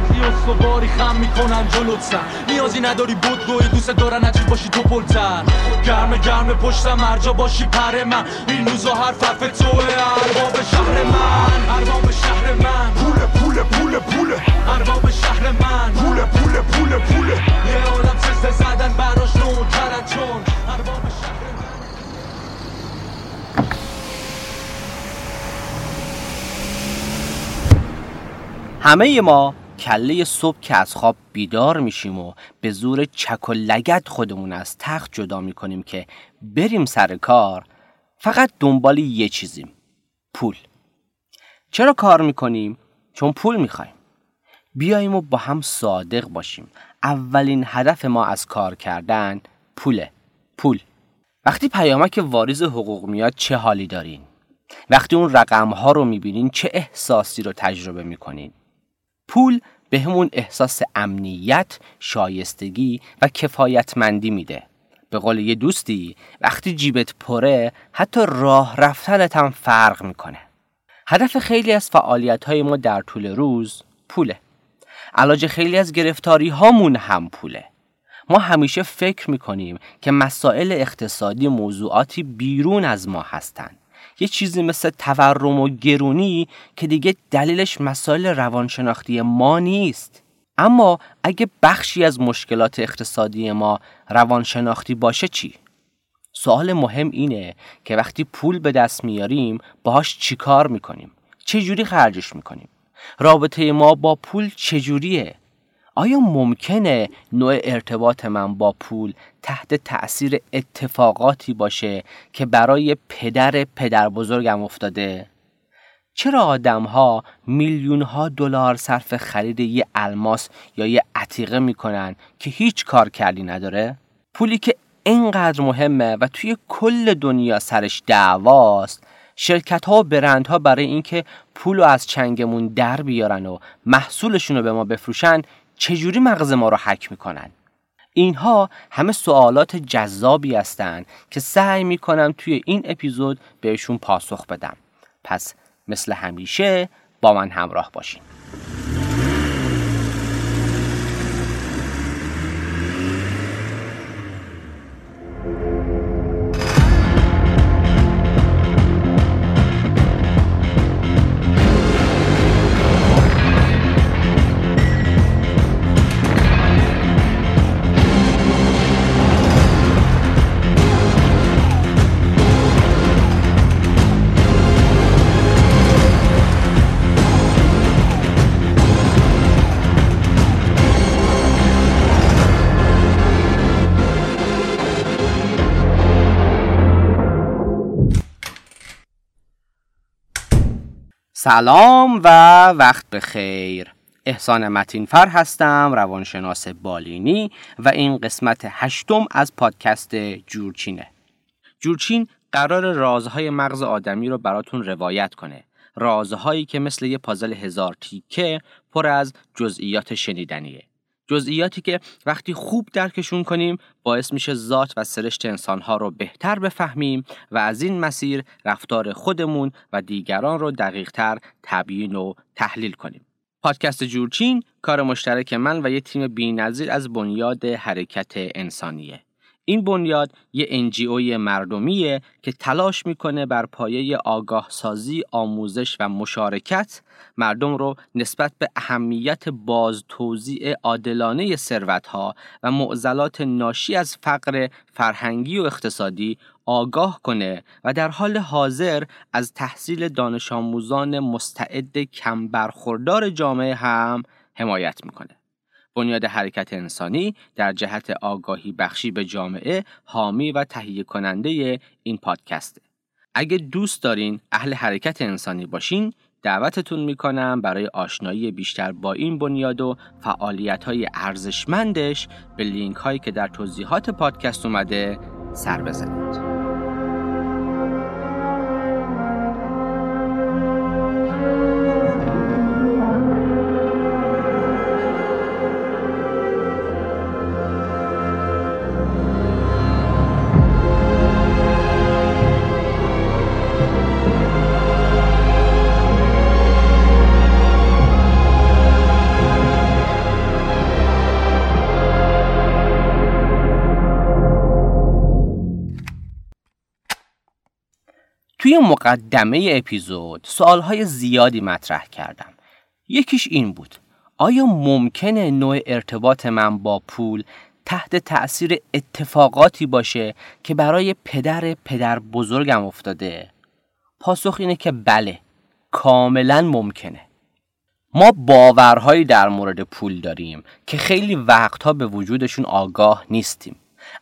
نقلی و سواری خم می‌کنن جلوت سر نیازی نداری گوی دوست دارن عجیب باشی تو پلتر. گرم گرم پشتم مرجا باشی پر من. این روزا هر حرف توه ارباب شهر من. ارباب شهر من. پول پول پول پول ارباب شهر من. پول پول پول پول یه عالم سزده زدن براش نوکرن چون. ارباب شهر من. همه ما کله صبح که از خواب بیدار میشیم و به زور چک و لگت خودمون از تخت جدا می‌کنیم که بریم سر کار فقط دنبال یه چیزیم پول چرا کار می‌کنیم؟ چون پول می‌خوایم بیاییم و با هم صادق باشیم اولین هدف ما از کار کردن پوله پول وقتی پیامک واریز حقوق میاد چه حالی دارین؟ وقتی اون رقم ها رو می‌بینین چه احساسی رو تجربه می‌کنین؟ پول به همون احساس امنیت، شایستگی و کفایتمندی میده. به قول یه دوستی وقتی جیبت پره حتی راه رفتنت هم فرق می‌کنه. هدف خیلی از فعالیت های ما در طول روز پوله. علاج خیلی از گرفتاری هامون هم پوله. ما همیشه فکر می‌کنیم که مسائل اقتصادی موضوعاتی بیرون از ما هستند. یه چیزی مثل تورم و گرونی که دیگه دلیلش مسائل روانشناختی ما نیست اما اگه بخشی از مشکلات اقتصادی ما روانشناختی باشه چی؟ سوال مهم اینه که وقتی پول به دست میاریم باهاش چیکار می‌کنیم؟ چه جوری خرجش می‌کنیم؟ رابطه ما با پول چجوریه؟ آیا ممکنه نوع ارتباط من با پول تحت تأثیر اتفاقاتی باشه که برای پدر پدر بزرگم افتاده؟ چرا آدم ها میلیون ها دلار صرف خرید یه الماس یا یه عتیقه می‌کنن که هیچ کار کردی نداره؟ پولی که اینقدر مهمه و توی کل دنیا سرش دعواست شرکت ها و برند ها برای اینکه پول رو از چنگمون در بیارن و محصولشون رو به ما بفروشن چجوری مغز ما رو حک می‌کنن؟ اینها همه سوالات جذابی هستند که سعی می‌کنم توی این اپیزود بهشون پاسخ بدم. پس مثل همیشه با من همراه باشین. سلام و وقت بخیر. احسان متینفر هستم روانشناس بالینی و این قسمت هشتم از پادکست جورچینه. جورچین قرار رازهای مغز آدمی رو براتون روایت کنه. رازهایی که مثل یه پازل هزار تیکه پر از جزئیات شنیدنیه. جزئیاتی که وقتی خوب درکشون کنیم باعث میشه ذات و سرشت انسانها رو بهتر بفهمیم و از این مسیر رفتار خودمون و دیگران رو دقیقتر تبیین و تحلیل کنیم. پادکست جورچین کار مشترک من و یه تیم بینظیر از بنیاد حرکت انسانیه. این بنیاد یه انجیوی مردمیه که تلاش می‌کنه بر پایه آگاه سازی، آموزش و مشارکت مردم رو نسبت به اهمیت باز توزیع عادلانه ثروتها و معضلات ناشی از فقر فرهنگی و اقتصادی آگاه کنه و در حال حاضر از تحصیل دانش آموزان مستعد کم برخوردار جامعه هم حمایت می‌کنه. بنیاد حرکت انسانی در جهت آگاهی بخشی به جامعه حامی و تهیه کننده این پادکسته. اگه دوست دارین اهل حرکت انسانی باشین دعوتتون می‌کنم برای آشنایی بیشتر با این بنیاد و فعالیت های ارزشمندش به لینک هایی که در توضیحات پادکست اومده سر بزنید. مقدمه اپیزود سوالهای زیادی مطرح کردم. یکیش این بود. آیا ممکنه نوع ارتباط من با پول تحت تأثیر اتفاقاتی باشه که برای پدر پدر بزرگم افتاده؟ پاسخ اینه که بله کاملا ممکنه. ما باورهایی در مورد پول داریم که خیلی وقتها به وجودشون آگاه نیستیم.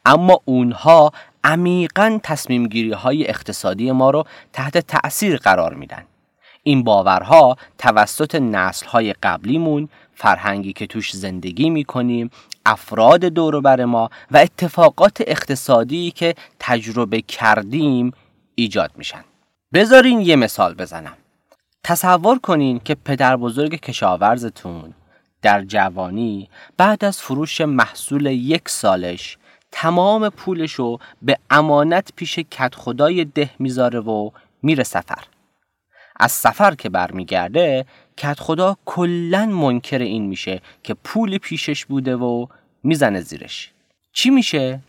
اما اونها عمیقا تصمیم گیری های اقتصادی ما رو تحت تأثیر قرار میدن. این باورها توسط نسل های قبلیمون فرهنگی که توش زندگی می‌کنیم افراد دور ما و اتفاقات اقتصادی که تجربه کردیم ایجاد میشن. بذارین یه مثال بزنم. تصور کنین که پدر بزرگ کشاورزتون در جوانی بعد از فروش محصول یک سالش تمام پولشو به امانت پیش کت خدای ده می‌ذاره و میره سفر. از سفر که برمیگرده کت خدا کلا منکر این میشه که پول پیشش بوده و می‌زنه زیرش. چی میشه؟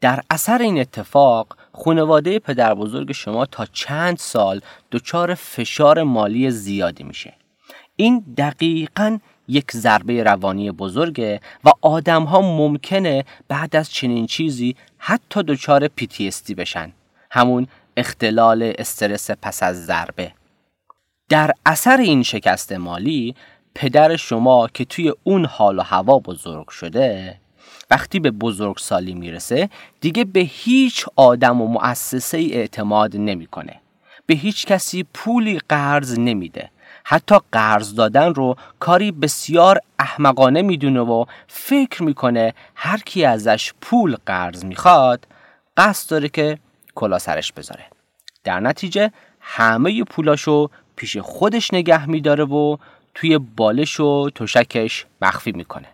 در اثر این اتفاق خانواده پدر بزرگ شما تا چند سال دچار فشار مالی زیادی میشه. این دقیقا یک ضربه روانی بزرگه و آدم ها ممکنه بعد از چنین چیزی حتی دچار PTSD بشن. همون اختلال استرس پس از ضربه. در اثر این شکست مالی پدر شما که توی اون حال و هوا بزرگ شده وقتی به بزرگسالی می‌رسه دیگه به هیچ آدم و مؤسسه اعتماد نمی‌کنه. به هیچ کسی پولی قرض نمیده. حتی قرض دادن رو کاری بسیار احمقانه می‌دونه و فکر می‌کنه هر کی ازش پول قرض می‌خواد قصد داره که کلا سرش بذاره. در نتیجه همه پولاشو پیش خودش نگه میداره و توی بالش و تشکش مخفی می‌کنه.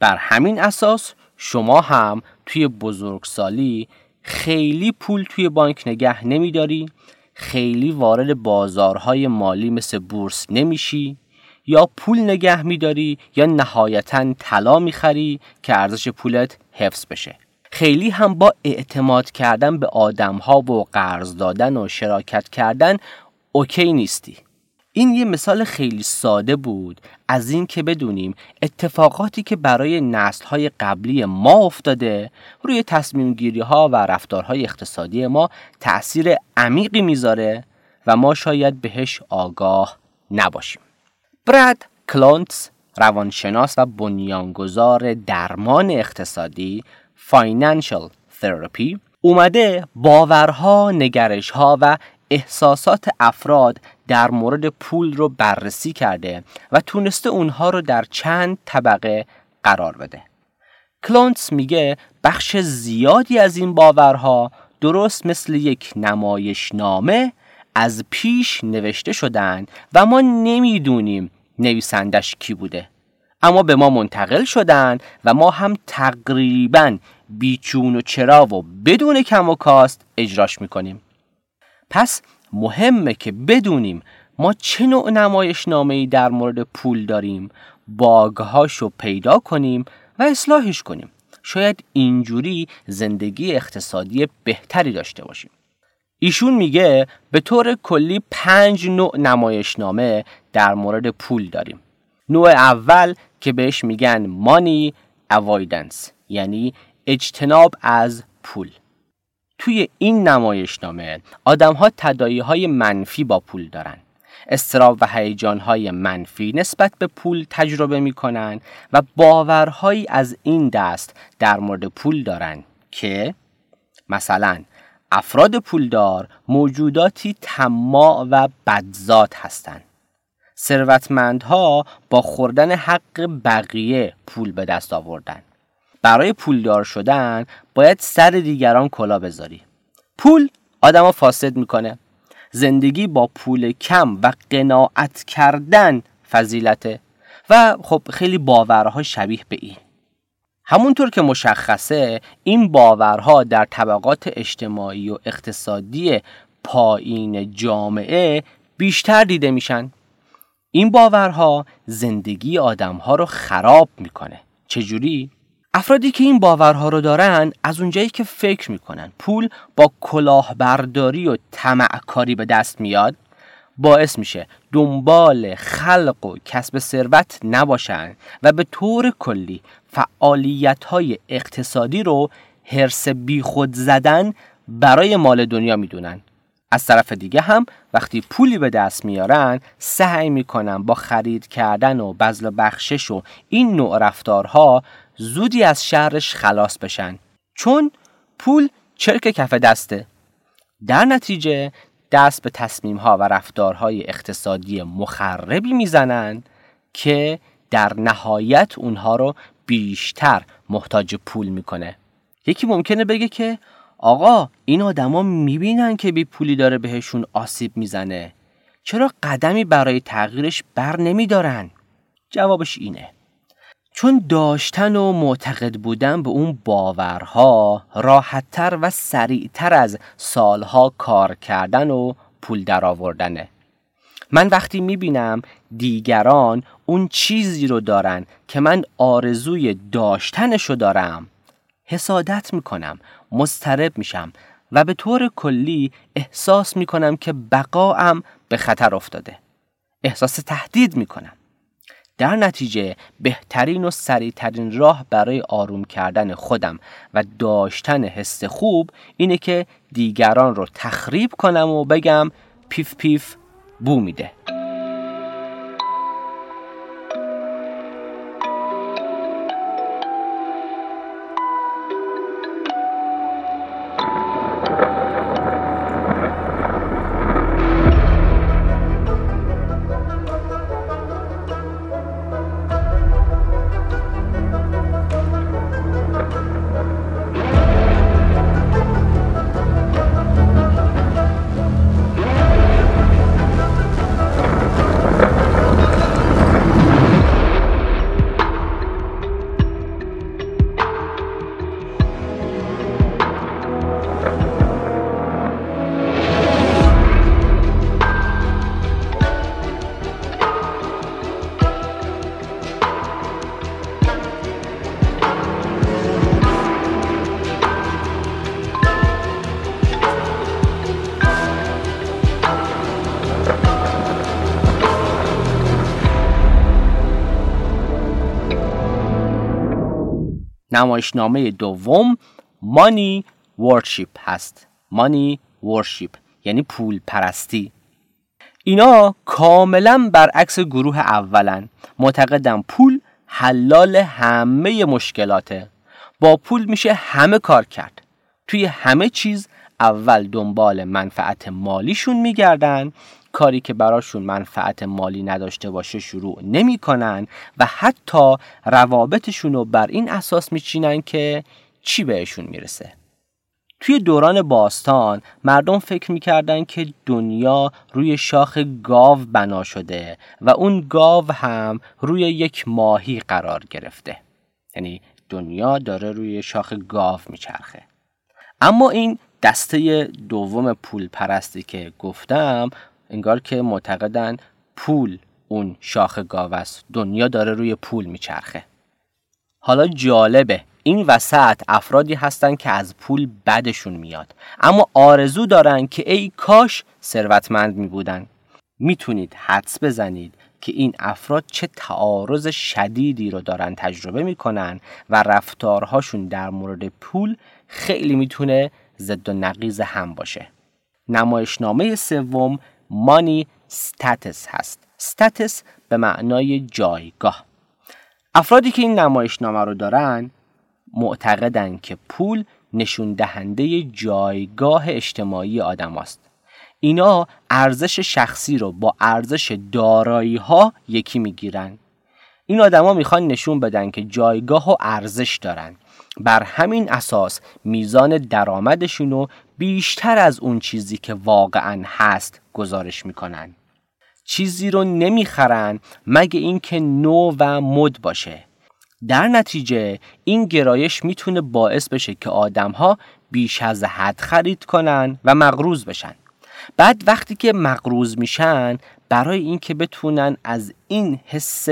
بر همین اساس شما هم توی بزرگسالی خیلی پول توی بانک نگه نمیداری خیلی وارد بازارهای مالی مثل بورس نمیشی یا پول نگه میداری یا نهایتا طلا می‌خری که ارزش پولت حفظ بشه. خیلی هم با اعتماد کردن به آدمها و قرض دادن و شراکت کردن اوکی نیستی. این یه مثال خیلی ساده بود از این که بدونیم اتفاقاتی که برای نسلهای قبلی ما افتاده روی تصمیم گیری ها و رفتارهای اقتصادی ما تأثیر عمیقی می‌ذاره و ما شاید بهش آگاه نباشیم. براد کلونتس روانشناس و بنیانگذار درمان اقتصادی Financial Therapy اومده باورها، نگرشها و احساسات افراد در مورد پول رو بررسی کرده و تونسته اونها رو در چند طبقه قرار بده. کلونتس میگه بخش زیادی از این باورها درست مثل یک نمایشنامه از پیش نوشته شدن و ما نمی‌دونیم نویسندش کی بوده اما به ما منتقل شدن و ما هم تقریبا بیچون و چرا و بدون کم و کاست اجراش می‌کنیم پس مهمه که بدونیم ما چه نوع نمایش ای در مورد پول داریم باگهاشو پیدا کنیم و اصلاحش کنیم. شاید اینجوری زندگی اقتصادی بهتری داشته باشیم. ایشون میگه به طور کلی پنج نوع نمایشنامه در مورد پول داریم. نوع اول که بهش میگن مانی avoidance یعنی اجتناب از پول. توی این نمایشنامه آدم ها تدایی های منفی با پول دارن استراب و هیجان های منفی نسبت به پول تجربه می کنن و باورهایی از این دست در مورد پول دارن که مثلا افراد پولدار موجوداتی طماع و بدذات هستند. ثروتمندها با خوردن حق بقیه پول به دست آوردن برای پولدار شدن باید سر دیگران کلا بذاری. پول آدم فاسد می‌کنه. زندگی با پول کم و قناعت کردن فضیلته و خب خیلی باورها شبیه به این. همونطور که مشخصه این باورها در طبقات اجتماعی و اقتصادی پایین جامعه بیشتر دیده میشن. این باورها زندگی آدمها رو خراب می‌کنه. چجوری؟ افرادی که این باورها رو دارن از اونجایی که فکر می‌کنن. پول با کلاهبرداری و طمعکاری به دست میاد باعث میشه دنبال خلق و کسب ثروت نباشن و به طور کلی فعالیت های اقتصادی رو حرس بیخود زدن برای مال دنیا می‌دونن. از طرف دیگه هم وقتی پولی به دست میارن سعی می‌کنن با خرید کردن و بذل و بخشش و این نوع رفتارها زودی از شهرش خلاص بشن. چون پول چرک کف دسته. در نتیجه دست به تصمیم ها و رفتارهای اقتصادی مخربی می‌زنن که در نهایت اونها رو بیشتر محتاج پول می‌کنه. یکی ممکنه بگه که آقا این آدما می‌بینن که بی پولی داره بهشون آسیب می‌زنه. چرا قدمی برای تغییرش بر نمیدارن؟ جوابش اینه. چون داشتن و معتقد بودن به اون باورها راحتتر و سریعتر از سالها کار کردن و پول درآوردنه من وقتی می‌بینم دیگران اون چیزی رو دارن که من آرزوی داشتنشو دارم حسادت می‌کنم مضطرب میشم و به طور کلی احساس می‌کنم که بقاام به خطر افتاده. احساس تهدید می‌کنم. در نتیجه بهترین و سریعترین راه برای آروم کردن خودم و داشتن حس خوب اینه که دیگران رو تخریب کنم و بگم پیف پیف بو میده. نمایشنامه دوم مانی ورشیپ هست. مانی ورشیپ یعنی پول پرستی. اینا کاملا برعکس گروه اولن. معتقدن پول حلال همه مشکلاته. با پول میشه همه کار کرد. توی همه چیز اول دنبال منفعت مالیشون میگردن. کاری که براشون منفعت مالی نداشته باشه شروع نمی‌کنن و حتی روابطشون رو بر این اساس میچینن که چی بهشون می‌رسه. توی دوران باستان مردم فکر می‌کردن که دنیا روی شاخ گاو بنا شده و اون گاو هم روی یک ماهی قرار گرفته. یعنی دنیا داره روی شاخ گاو میچرخه. اما این دسته دوم پول پرستی که گفتم انگار که معتقدن پول اون شاخ گاو است دنیا داره روی پول میچرخه. حالا جالبه. این وسط افرادی هستن که از پول بدشون میاد. اما آرزو دارن که ای کاش ثروتمند می بودن می‌تونید حدس بزنید که این افراد چه تعارض شدیدی رو دارن تجربه می‌کنن و رفتارهاشون در مورد پول خیلی می‌تونه ضد و نقیز هم باشه. نمایشنامه سوم مانی status هست. status به معنای جایگاه. افرادی که این نمایشنامه رو دارن معتقدن که پول نشون دهنده جایگاه اجتماعی آدم است. اینا ارزش شخصی رو با ارزش دارایی ها یکی می‌گیرن. این آدما می‌خوان نشون بدن که جایگاه و ارزش دارن. بر همین اساس میزان درآمدشون رو بیشتر از اون چیزی که واقعا هست گزارش می‌کنن. چیزی رو نمی‌خرن مگه اینکه نو و مد باشه. در نتیجه این گرایش می‌تونه باعث بشه که آدمها بیش از حد خرید کنن و مغروز بشن. بعد وقتی که مغروز میشن برای اینکه بتونن از این حس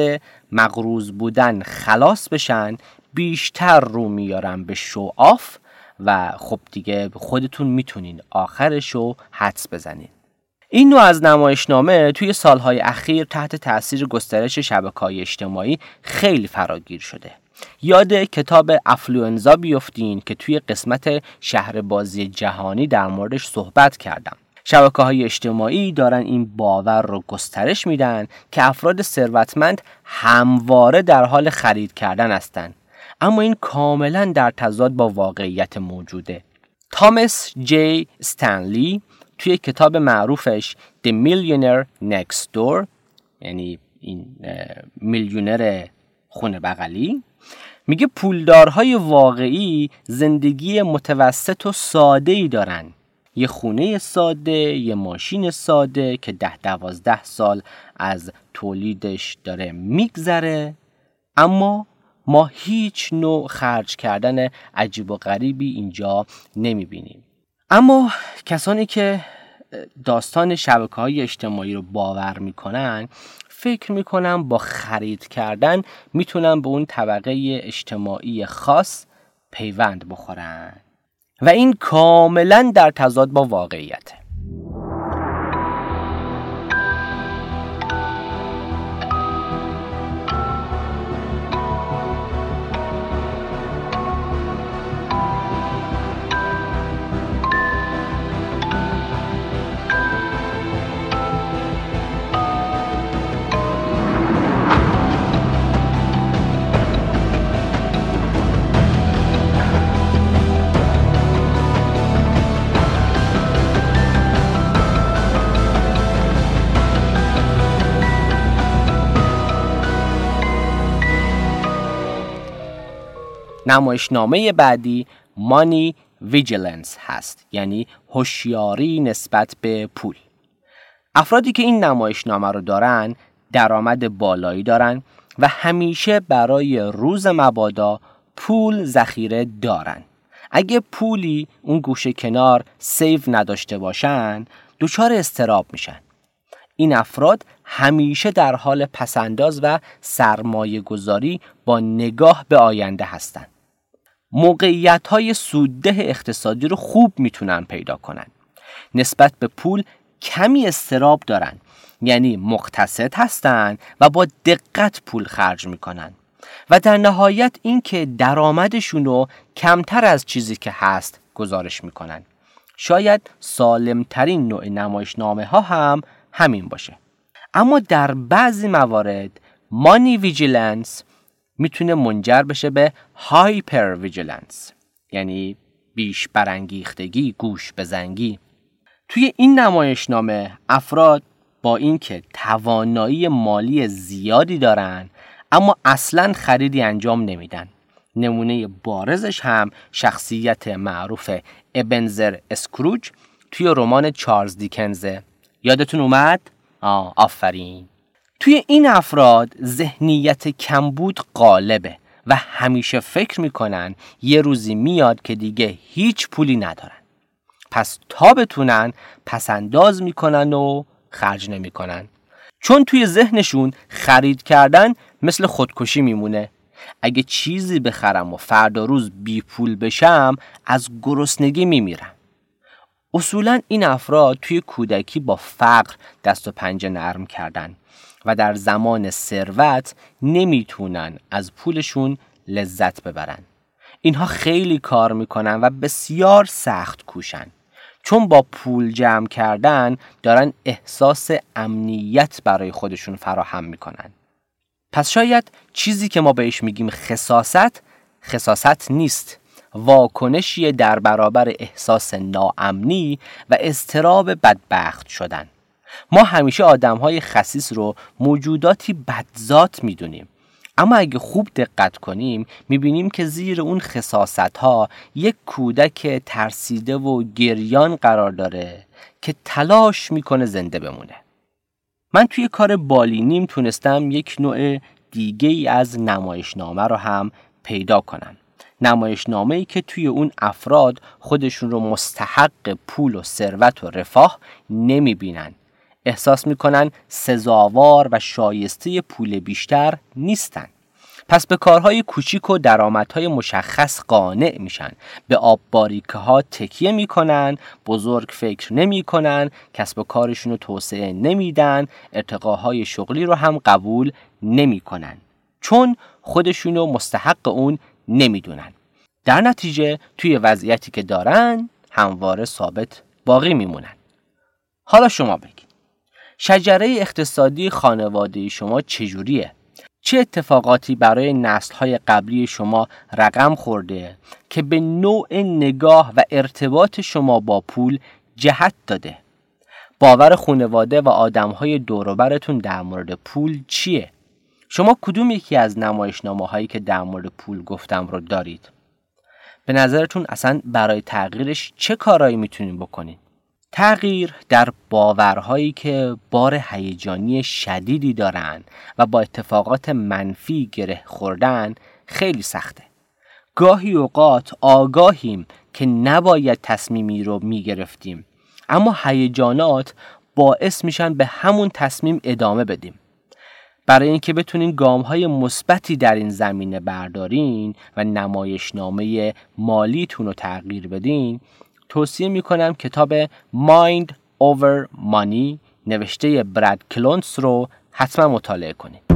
مغروز بودن خلاص بشن بیشتر رو میارن به شو آف و خب دیگه خودتون می‌تونین آخرش رو حدس بزنین. این نوع از نمایشنامه توی سالهای اخیر تحت تاثیر گسترش شبکه های اجتماعی خیلی فراگیر شده. یاد کتاب افلوئنزا بیفتین که توی قسمت شهر بازی جهانی در موردش صحبت کردم. شبکه های اجتماعی دارن این باور رو گسترش میدن که افراد ثروتمند همواره در حال خرید کردن هستند اما این کاملا در تضاد با واقعیت موجوده. تامس جی. استنلی توی کتاب معروفش The Millionaire Next Door یعنی این میلیونر خونه بغلی میگه پولدارهای واقعی زندگی متوسط و ساده ای دارن. یه خونه ساده یه ماشین ساده که ده دوازده سال از تولیدش داره میگذره اما ما هیچ نوع خرج کردن عجیب و غریبی اینجا نمی‌بینیم. اما کسانی که داستان شبکه های اجتماعی رو باور می‌کنن فکر می‌کنم با خرید کردن می‌تونن به اون طبقه اجتماعی خاص پیوند بخورن. و این کاملا در تضاد با واقعیته. نمایشنامه بعدی money vigilance هست یعنی هوشیاری نسبت به پول. افرادی که این نمایشنامه رو دارن درآمد بالایی دارن و همیشه برای روز مبادا پول ذخیره دارن. اگه پولی اون گوشه کنار save نداشته باشن دچار اضطراب میشن. این افراد همیشه در حال پس‌انداز و سرمایه گذاری با نگاه به آینده هستند. موقعیت های سودده اقتصادی رو خوب می‌تونن پیدا کنن. نسبت به پول کمی استراب دارن یعنی مقتصد هستن و با دقت پول خرج می‌کنن. و در نهایت اینکه درآمدشون رو کمتر از چیزی که هست گزارش می‌کنن. شاید سالمترین نوع نمایشنامه ها هم همین باشه. اما در بعضی موارد money vigilance می‌تونه منجر بشه به hyper vigilance یعنی بیش برانگیختگی گوش بزنگی توی این نمایشنامه افراد با اینکه توانایی مالی زیادی دارن اما اصلا خریدی انجام نمیدن. نمونه بارزش هم شخصیت معروف ابنزر اسکروج توی رمان چارلز دیکنزه. یادتون اومد؟ آه آفرین. توی این افراد ذهنیت کمبود غالبه و همیشه فکر می‌کنن یه روزی میاد که دیگه هیچ پولی ندارن. پس تا بتونن پسنداز می‌کنن و خرج نمی‌کنن. چون توی ذهنشون خرید کردن مثل خودکشی میمونه. اگه چیزی بخرم و فردا روز بی پول بشم از گرسنگی میمیرم. اصولا این افراد توی کودکی با فقر دست و پنجه نرم کردن. و در زمان ثروت نمی‌تونن از پولشون لذت ببرن. اینها خیلی کار می‌کنن و بسیار سخت کوشن. چون با پول جمع کردن دارن احساس امنیت برای خودشون فراهم می‌کنن. پس شاید چیزی که ما بهش میگیم خصاست خصاست نیست. واکنشی در برابر احساس ناامنی و استراب بدبخت شدن. ما همیشه آدم های خصیص رو موجوداتی بدذات می‌دونیم. اما اگه خوب دقت کنیم می‌بینیم که زیر اون خصاست ها یک کودک ترسیده و گریان قرار داره که تلاش می‌کنه زنده بمونه. من توی کار بالینیم تونستم یک نوع دیگه ای از نمایشنامه رو هم پیدا کنم. نمایشنامه ای که توی اون افراد خودشون رو مستحق پول و ثروت و رفاه نمی‌بینن. احساس می‌کنن سزاوار و شایسته پول بیشتر نیستن. پس به کارهای کوچیک و درآمدهای مشخص قانع میشن. به آب باریکه ها تکیه می‌کنن بزرگ فکر نمی‌کنن کسب و کارشون رو توسعه نمیدن ارتقاهای شغلی رو هم قبول نمی‌کنن. چون خودشونو مستحق اون نمی‌دونن. در نتیجه توی وضعیتی که دارن همواره ثابت باقی میمونن. حالا شما بگید. شجره اقتصادی خانواده شما چجوریه؟ چه اتفاقاتی برای نسلهای قبلی شما رقم خورده که به نوع نگاه و ارتباط شما با پول جهت داده؟ باور خانواده و آدمهای دوروبرتون در مورد پول چیه؟ شما کدوم یکی از نمایشنامه هایی که در مورد پول گفتم رو دارید؟ به نظرتون اصلا برای تغییرش چه کارایی می‌تونین بکنین؟ تغییر در باورهایی که بار هیجانی شدیدی دارن و با اتفاقات منفی گره خوردن خیلی سخته. گاهی اوقات آگاهیم که نباید تصمیمی رو می‌گرفتیم اما هیجانات باعث میشن به همون تصمیم ادامه بدیم. برای اینکه بتونین گام های مثبتی در این زمینه بردارین و نمایشنامه مالیتون رو تغییر بدین توصیه می‌کنم کتاب Mind Over Money نوشته براد کلونس رو حتما مطالعه کنید.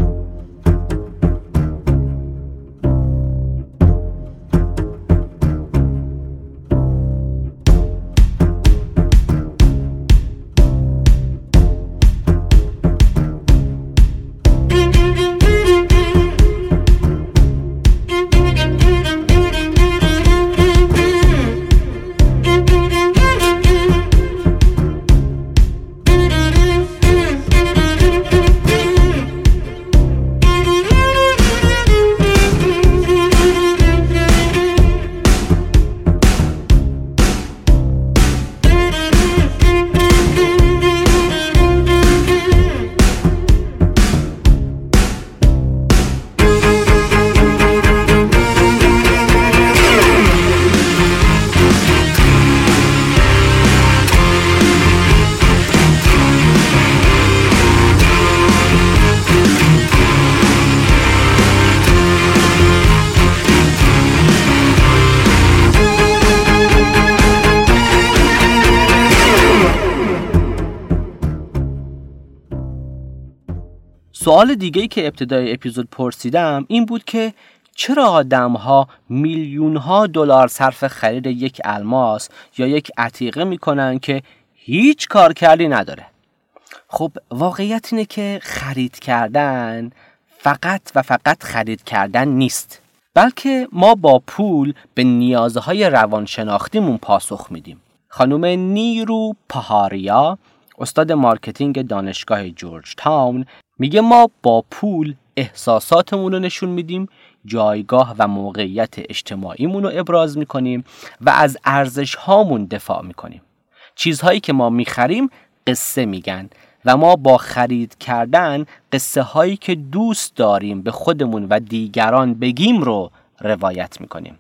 سوال دیگه که ابتدای اپیزود پرسیدم این بود که چرا آدم ها میلیون ها دلار صرف خرید یک الماس یا یک عتیقه می‌کنن که هیچ کار کردی نداره؟ خب واقعیت اینه که خرید کردن فقط و فقط خرید کردن نیست بلکه ما با پول به نیازهای روانشناختیمون پاسخ میدیم. خانم نیرو پهاریا استاد مارکتینگ دانشگاه جورج تاون میگه ما با پول احساساتمون رو نشون میدیم جایگاه و موقعیت اجتماعیمون رو ابراز می‌کنیم و از ارزش هامون دفاع می‌کنیم. چیزهایی که ما می‌خریم قصه میگن و ما با خرید کردن قصه هایی که دوست داریم به خودمون و دیگران بگیم رو روایت می‌کنیم.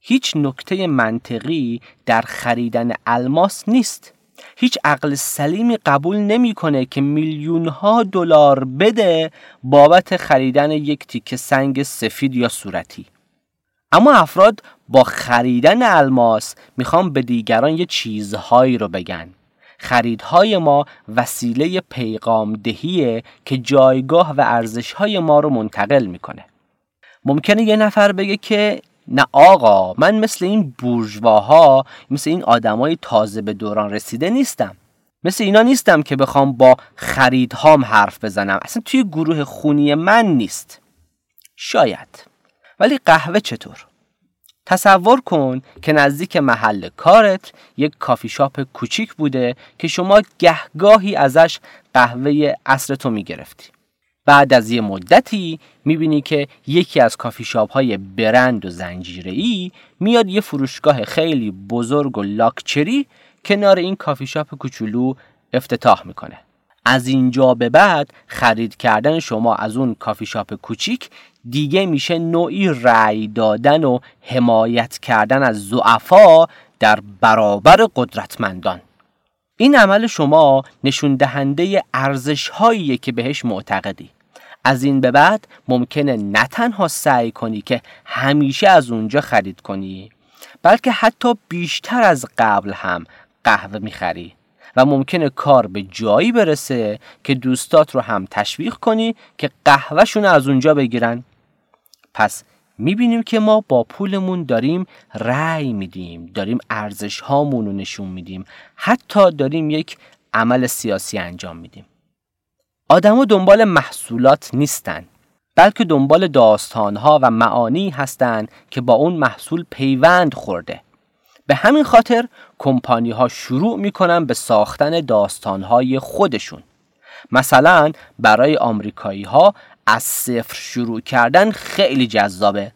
هیچ نکته منطقی در خریدن الماس نیست. هیچ عقل سلیمی قبول نمی‌کنه که میلیون ها دلار بده بابت خریدن یک تیکه سنگ سفید یا صورتی. اما افراد با خریدن الماس می‌خوان به دیگران یه چیزهایی رو بگن. خریدهای ما وسیله پیغام دهیه که جایگاه و ارزشهای ما رو منتقل می‌کنه. ممکنه یه نفر بگه که نه آقا من مثل این بورژواها مثل این آدمای تازه به دوران رسیده نیستم. مثل اینا نیستم که بخوام با خریدهام حرف بزنم. اصلا توی گروه خونی من نیست. شاید. ولی قهوه چطور؟ تصور کن که نزدیک محل کارت یک کافی شاپ کوچیک بوده که شما گهگاهی ازش قهوه اصرتو می‌گرفتی. بعد از یه مدتی می‌بینی که یکی از کافی شاپ های برند و زنجیره ای میاد یه فروشگاه خیلی بزرگ و لاکچری کنار این کافی شاپ کوچولو افتتاح می‌کنه. از اینجا به بعد خرید کردن شما از اون کافی شاپ کوچیک دیگه میشه نوعی رأی دادن و حمایت کردن از زعفا در برابر قدرتمندان. این عمل شما نشون دهنده ارزش که بهش معتقدی. از این به بعد ممکنه نه تنها سعی کنی که همیشه از اونجا خرید کنی بلکه حتی بیشتر از قبل هم قهوه می‌خری و ممکنه کار به جایی برسه که دوستات رو هم تشویق کنی که قهوهشون از اونجا بگیرن. پس می‌بینیم که ما با پولمون داریم رأی میدیم داریم ارزش هامون رو نشون میدیم. حتی داریم یک عمل سیاسی انجام میدیم. آدما دنبال محصولات نیستن بلکه دنبال داستانها و معانی هستند که با اون محصول پیوند خورده. به همین خاطر کمپانی ها شروع می‌کنن به ساختن داستانهای خودشون. مثلا برای آمریکایی ها از صفر شروع کردن خیلی جذابه.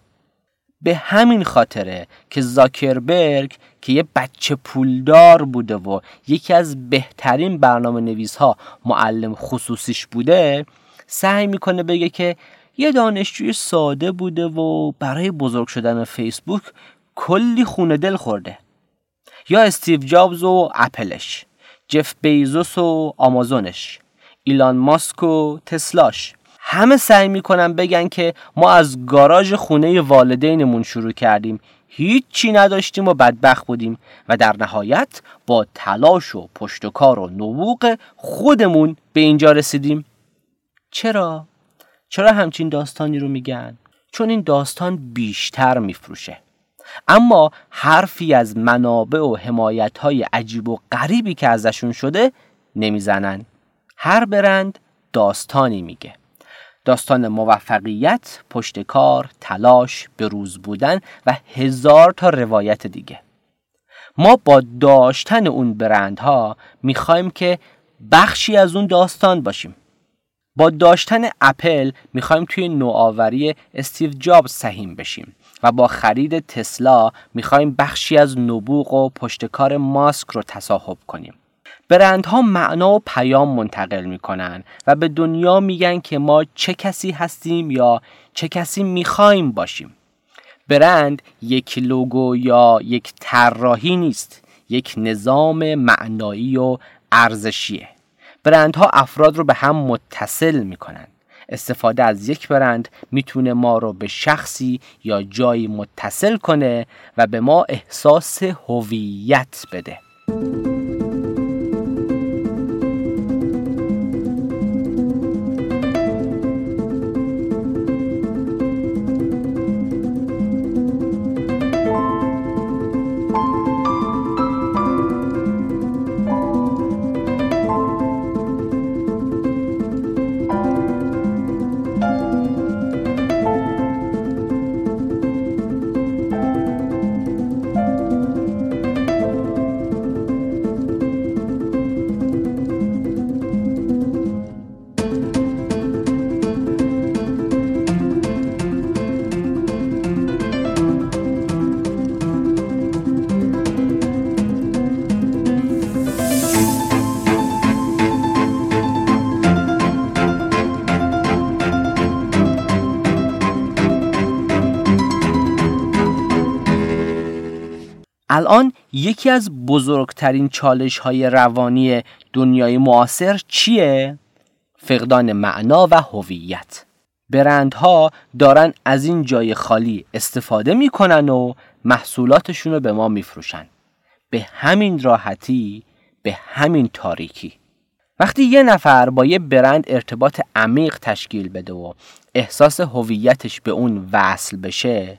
به همین خاطره که زاکربرگ که یه بچه پولدار بوده و یکی از بهترین برنامه نویس ها معلم خصوصیش بوده سعی می‌کنه بگه که یه دانشجوی ساده بوده و برای بزرگ شدن فیسبوک کلی خونه دل خورده. یا استیو جابز و اپلش جف بیزوس و آمازونش ایلان ماسک و تسلاش. همه سعی می‌کنن بگن که ما از گاراژ خونه والدینمون شروع کردیم. هیچی نداشتیم و بدبخت بودیم و در نهایت با تلاش و پشت و کار و نبوغ خودمون به اینجا رسیدیم. چرا؟ چرا همچین داستانی رو میگن؟ چون این داستان بیشتر میفروشه. اما حرفی از منابع و حمایت های عجیب و غریبی که ازشون شده نمی‌زنن. هر برند داستانی میگه. داستان موفقیت، پشتکار، تلاش، بروز بودن و هزار تا روایت دیگه. ما با داشتن اون برندها می‌خوایم که بخشی از اون داستان باشیم. با داشتن اپل می‌خوایم توی نوآوری استیو جابز سهیم بشیم و با خرید تسلا می‌خوایم بخشی از نبوغ و پشتکار ماسک رو تصاحب کنیم. برندها معنا و پیام منتقل می‌کنن و به دنیا میگن که ما چه کسی هستیم یا چه کسی می‌خوایم باشیم. برند یک لوگو یا یک طراحی نیست یک نظام معنایی و ارزشیه. برندها افراد رو به هم متصل می‌کنن. استفاده از یک برند می‌تونه ما رو به شخصی یا جایی متصل کنه و به ما احساس هویت بده. الان یکی از بزرگترین چالش های روانی دنیای معاصر چیه؟ فقدان معنا و هویت. برندها دارن از این جای خالی استفاده می‌کنن و محصولاتشون رو به ما میفروشن. به همین راحتی، به همین تاریکی. وقتی یه نفر با یه برند ارتباط عمیق تشکیل بده و احساس هویتش به اون وصل بشه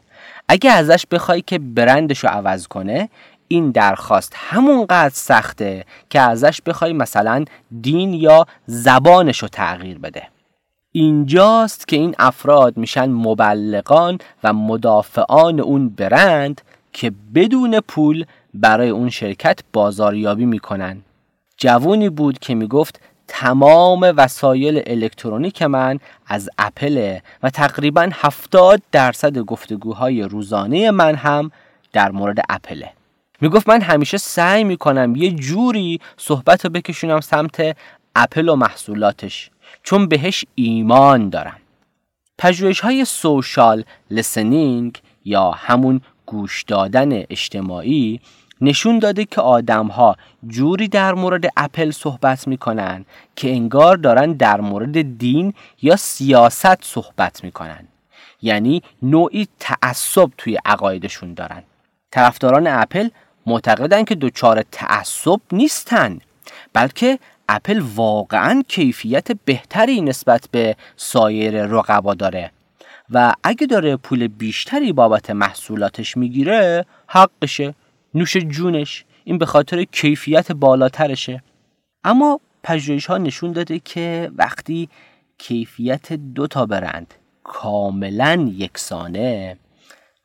اگه ازش بخوای که برندش رو عوض کنه این درخواست همونقدر سخته که ازش بخوای مثلا دین یا زبانش رو تغییر بده. اینجاست که این افراد میشن مبلغان و مدافعان اون برند که بدون پول برای اون شرکت بازاریابی می‌کنن. جوونی بود که می‌گفت تمام وسایل الکترونیک من از اپل و تقریبا 70 درصد گفتگوهای روزانه من هم در مورد اپله می‌گفت من همیشه سعی می‌کنم یه جوری صحبت رو بکشونم سمت اپل و محصولاتش چون بهش ایمان دارم. پژوهش های سوشال لسنینگ یا همون گوش دادن اجتماعی نشون داده که آدم ها جوری در مورد اپل صحبت می‌کنن که انگار دارن در مورد دین یا سیاست صحبت می‌کنن. یعنی نوعی تعصب توی عقایدشون دارن. طرفداران اپل معتقدن که دچار تعصب نیستن بلکه اپل واقعا کیفیت بهتری نسبت به سایر رقبا داره. و اگه داره پول بیشتری بابت محصولاتش می‌گیره حقشه. نوش جونش این به خاطر کیفیت بالاترشه. اما پژوهش ها نشون داده که وقتی کیفیت دو تا برند کاملا یکسانه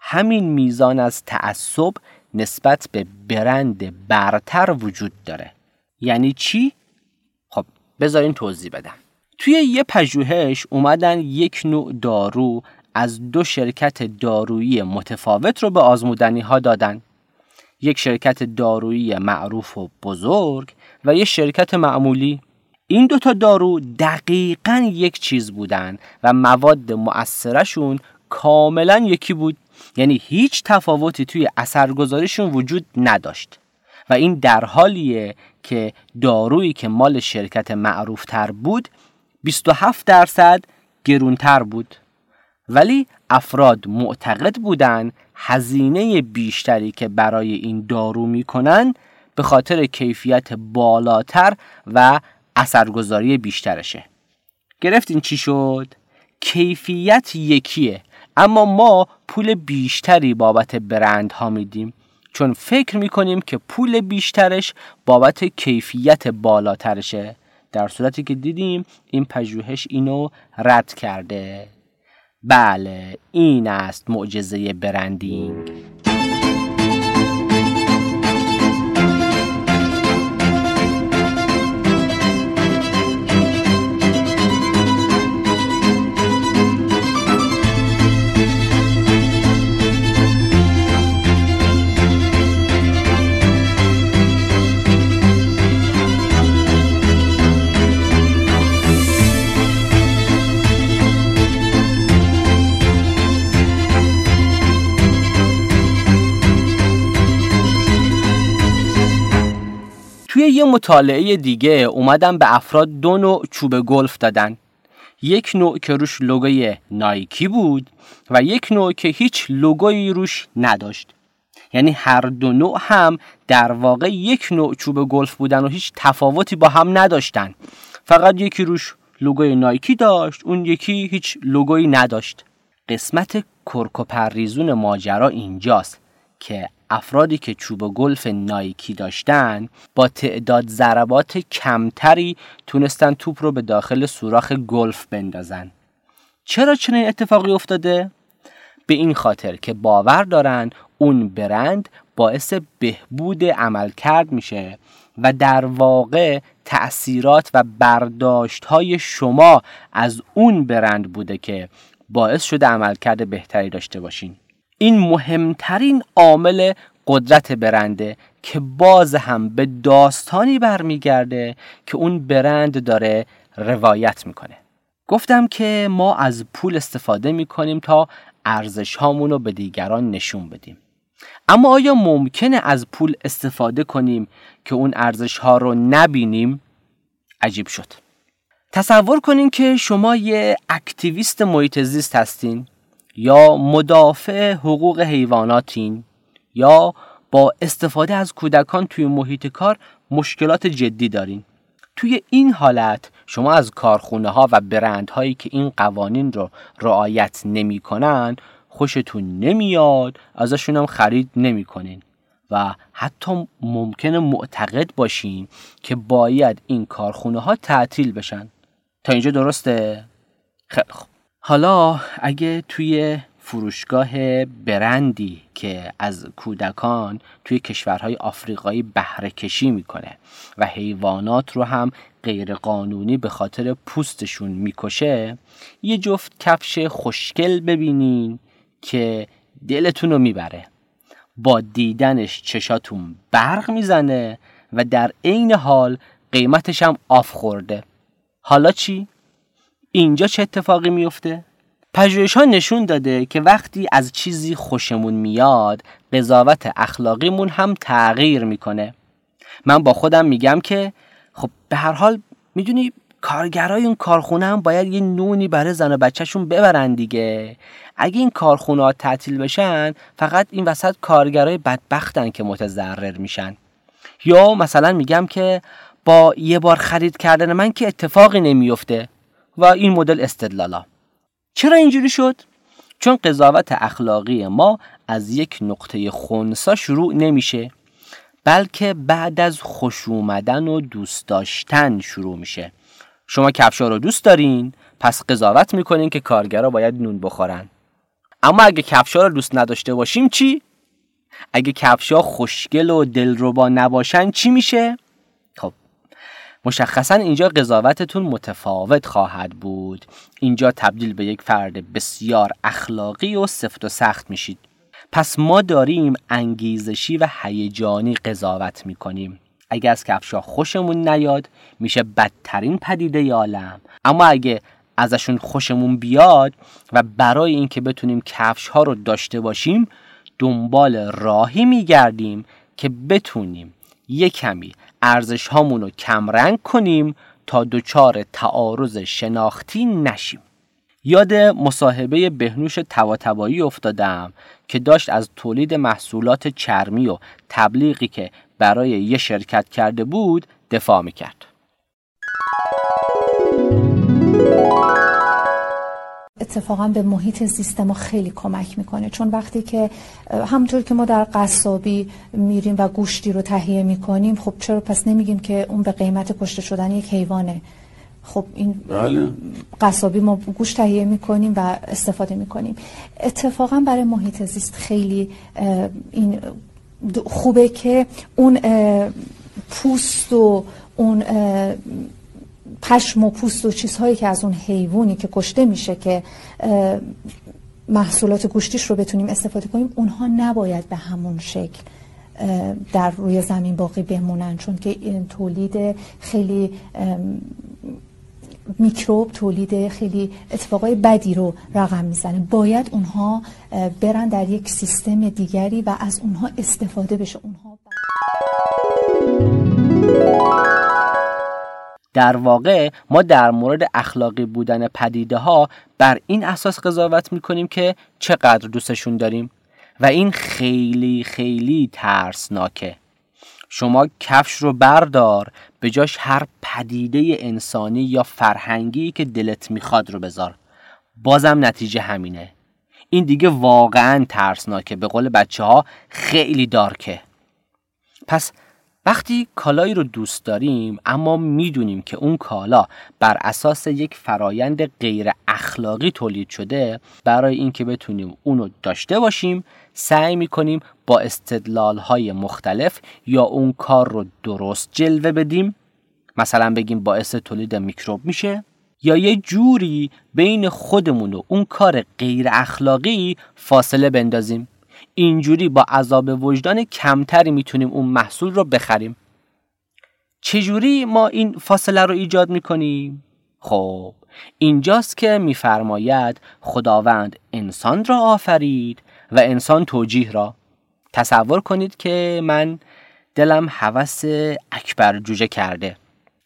همین میزان از تعصب نسبت به برند برتر وجود داره. یعنی چی؟ خب بذارین توضیح بدم. توی یه پژوهش اومدن یک نوع دارو از دو شرکت دارویی متفاوت رو به آزمودنی ها دادن. یک شرکت دارویی معروف و بزرگ و یک شرکت معمولی. این دوتا دارو دقیقا یک چیز بودن و مواد مؤثرشون کاملا یکی بود. یعنی هیچ تفاوتی توی اثرگذاریشون وجود نداشت. و این در حالیه که دارویی که مال شرکت معروفتر بود 27 درصد گرونتر بود. ولی افراد معتقد بودند هزینه بیشتری که برای این دارو می‌کنن به خاطر کیفیت بالاتر و اثرگذاری بیشترشه. گرفتین چی شد؟ کیفیت یکیه اما ما پول بیشتری بابت برند ها میدیم. چون فکر می‌کنیم که پول بیشترش بابت کیفیت بالاترشه. در صورتی که دیدیم این پژوهش اینو رد کرده. بله این است معجزه برندینگ. توی یه مطالعه دیگه اومدن به افراد دو نوع چوب گلف دادن. یک نوع که روش لوگوی Nike بود و یک نوع که هیچ لوگویی روش نداشت. یعنی هر دو نوع هم در واقع یک نوع چوب گلف بودن و هیچ تفاوتی با هم نداشتن. فقط یکی روش لوگوی Nike داشت اون یکی هیچ لوگویی نداشت. قسمت کرک و پر ریزون ماجرا اینجاست که افرادی که چوب گلف نایکی داشتن با تعداد ضربات کمتری تونستن توپ رو به داخل سوراخ گلف بندازن چرا چنین اتفاقی افتاده؟ به این خاطر که باور دارن اون برند باعث بهبود عمل کرد میشه و در واقع تأثیرات و برداشت های شما از اون برند بوده که باعث شده عملکرد بهتری داشته باشین این مهمترین عامل قدرت برنده که باز هم به داستانی برمیگرده که اون برند داره روایت می‌کنه. گفتم که ما از پول استفاده می‌کنیم تا ارزش هامون رو به دیگران نشون بدیم. اما آیا ممکنه از پول استفاده کنیم که اون ارزش ها رو نبینیم؟ عجیب شد. تصور کنین که شما یه اکتیویست محیط زیست هستین. یا مدافع حقوق حیواناتین یا با استفاده از کودکان توی محیط کار مشکلات جدی دارین. توی این حالت شما از کارخونه ها و برندهایی که این قوانین رو رعایت نمی‌کنن خوشتون نمیاد ازشون هم خرید نمی‌کنین و حتی ممکنه معتقد باشین که باید این کارخونه ها تعطیل بشن. تا اینجا درسته؟ خیلی خوب. حالا اگه توی فروشگاه برندی که از کودکان توی کشورهای آفریقایی بهره کشی می‌کنه و حیوانات رو هم غیرقانونی به خاطر پوستشون می‌کشه یه جفت کفش خوشگل ببینین که دلتون رو می‌بره با دیدنش چشاتون برق می‌زنه و در عین حال قیمتش هم آف خورده حالا چی؟ اینجا چه اتفاقی میفته؟ پژوهش ها نشون داده که وقتی از چیزی خوشمون میاد قضاوت اخلاقیمون هم تغییر می‌کنه. من با خودم میگم که خب به هر حال می‌دونی کارگرای اون کارخونه هم باید یه نونی برای زن و بچهشون ببرن دیگه. اگه این کارخونه ها تعطیل بشن فقط این وسط کارگرای بدبختن که متضرر میشن. یا مثلا میگم که با یه بار خرید کردن من که اتفاقی نمیفته و این مدل استدلالا چرا اینجوری شد؟ چون قضاوت اخلاقی ما از یک نقطه خونسا شروع نمیشه بلکه بعد از خوش اومدن و دوست داشتن شروع میشه شما کفشا رو دوست دارین پس قضاوت می‌کنین که کارگرا باید نون بخورن اما اگه کفشا رو دوست نداشته باشیم چی؟ اگه کفشا خوشگل و دلربا نباشن چی میشه؟ مشخصا اینجا قضاوتتون متفاوت خواهد بود. اینجا تبدیل به یک فرد بسیار اخلاقی و سفت و سخت میشید. پس ما داریم انگیزشی و هیجانی قضاوت می‌کنیم. اگه از کفشا خوشمون نیاد میشه بدترین پدیده عالم. اما اگه ازشون خوشمون بیاد و برای اینکه بتونیم کفش ها رو داشته باشیم دنبال راهی میگردیم که بتونیم یه کمی ارزش هامون رو کمرنگ کنیم تا دچار تعارض شناختی نشیم. یاد مصاحبه بهنوش تواتبایی افتادم که داشت از تولید محصولات چرمی و تبلیغی که برای یه شرکت کرده بود دفاع می‌کرد. اتفاقا به محیط زیست ما خیلی کمک می‌کنه. چون وقتی که همونطور که ما در قصابی میریم و گوشتی رو تهیه می‌کنیم خب چرا پس نمیگیم که اون به قیمت کشته شدن یک حیوانه؟ خب این بله. قصابی ما گوشت تهیه می‌کنیم و استفاده می‌کنیم. اتفاقا برای محیط زیست خیلی این خوبه که اون پوست و اون پشم و پوست و چیزهایی که از اون حیوانی که کشته میشه که محصولات گوشتیش رو بتونیم استفاده کنیم اونها نباید به همون شکل در روی زمین باقی بمونن. چون که این تولید خیلی میکروب تولید خیلی اتفاقای بدی رو رقم می‌زنه. باید اونها برن در یک سیستم دیگری و از اونها استفاده بشه. اونها در واقع ما در مورد اخلاقی بودن پدیده ها بر این اساس قضاوت می‌کنیم که چقدر دوستشون داریم. و این خیلی خیلی ترسناکه. شما کفش رو بردار به جاش هر پدیده انسانی یا فرهنگی که دلت می‌خواد رو بذار. بازم نتیجه همینه. این دیگه واقعا ترسناکه. به قول بچه ها خیلی دارکه. پس وقتی کالایی رو دوست داریم اما می‌دونیم که اون کالا بر اساس یک فرایند غیر اخلاقی تولید شده برای اینکه بتونیم اونو داشته باشیم سعی می‌کنیم با استدلال های مختلف یا اون کار رو درست جلوه بدیم. مثلا بگیم باعث تولید میکروب میشه. یا یه جوری بین خودمون و اون کار غیر اخلاقی فاصله بندازیم. اینجوری با عذاب وجدان کمتری می‌تونیم اون محصول رو بخریم. چجوری ما این فاصله رو ایجاد می‌کنیم؟ خب اینجاست که میفرماید خداوند انسان را آفرید و انسان توجیه را. تصور کنید که من دلم هوس اکبر جوجه کرده.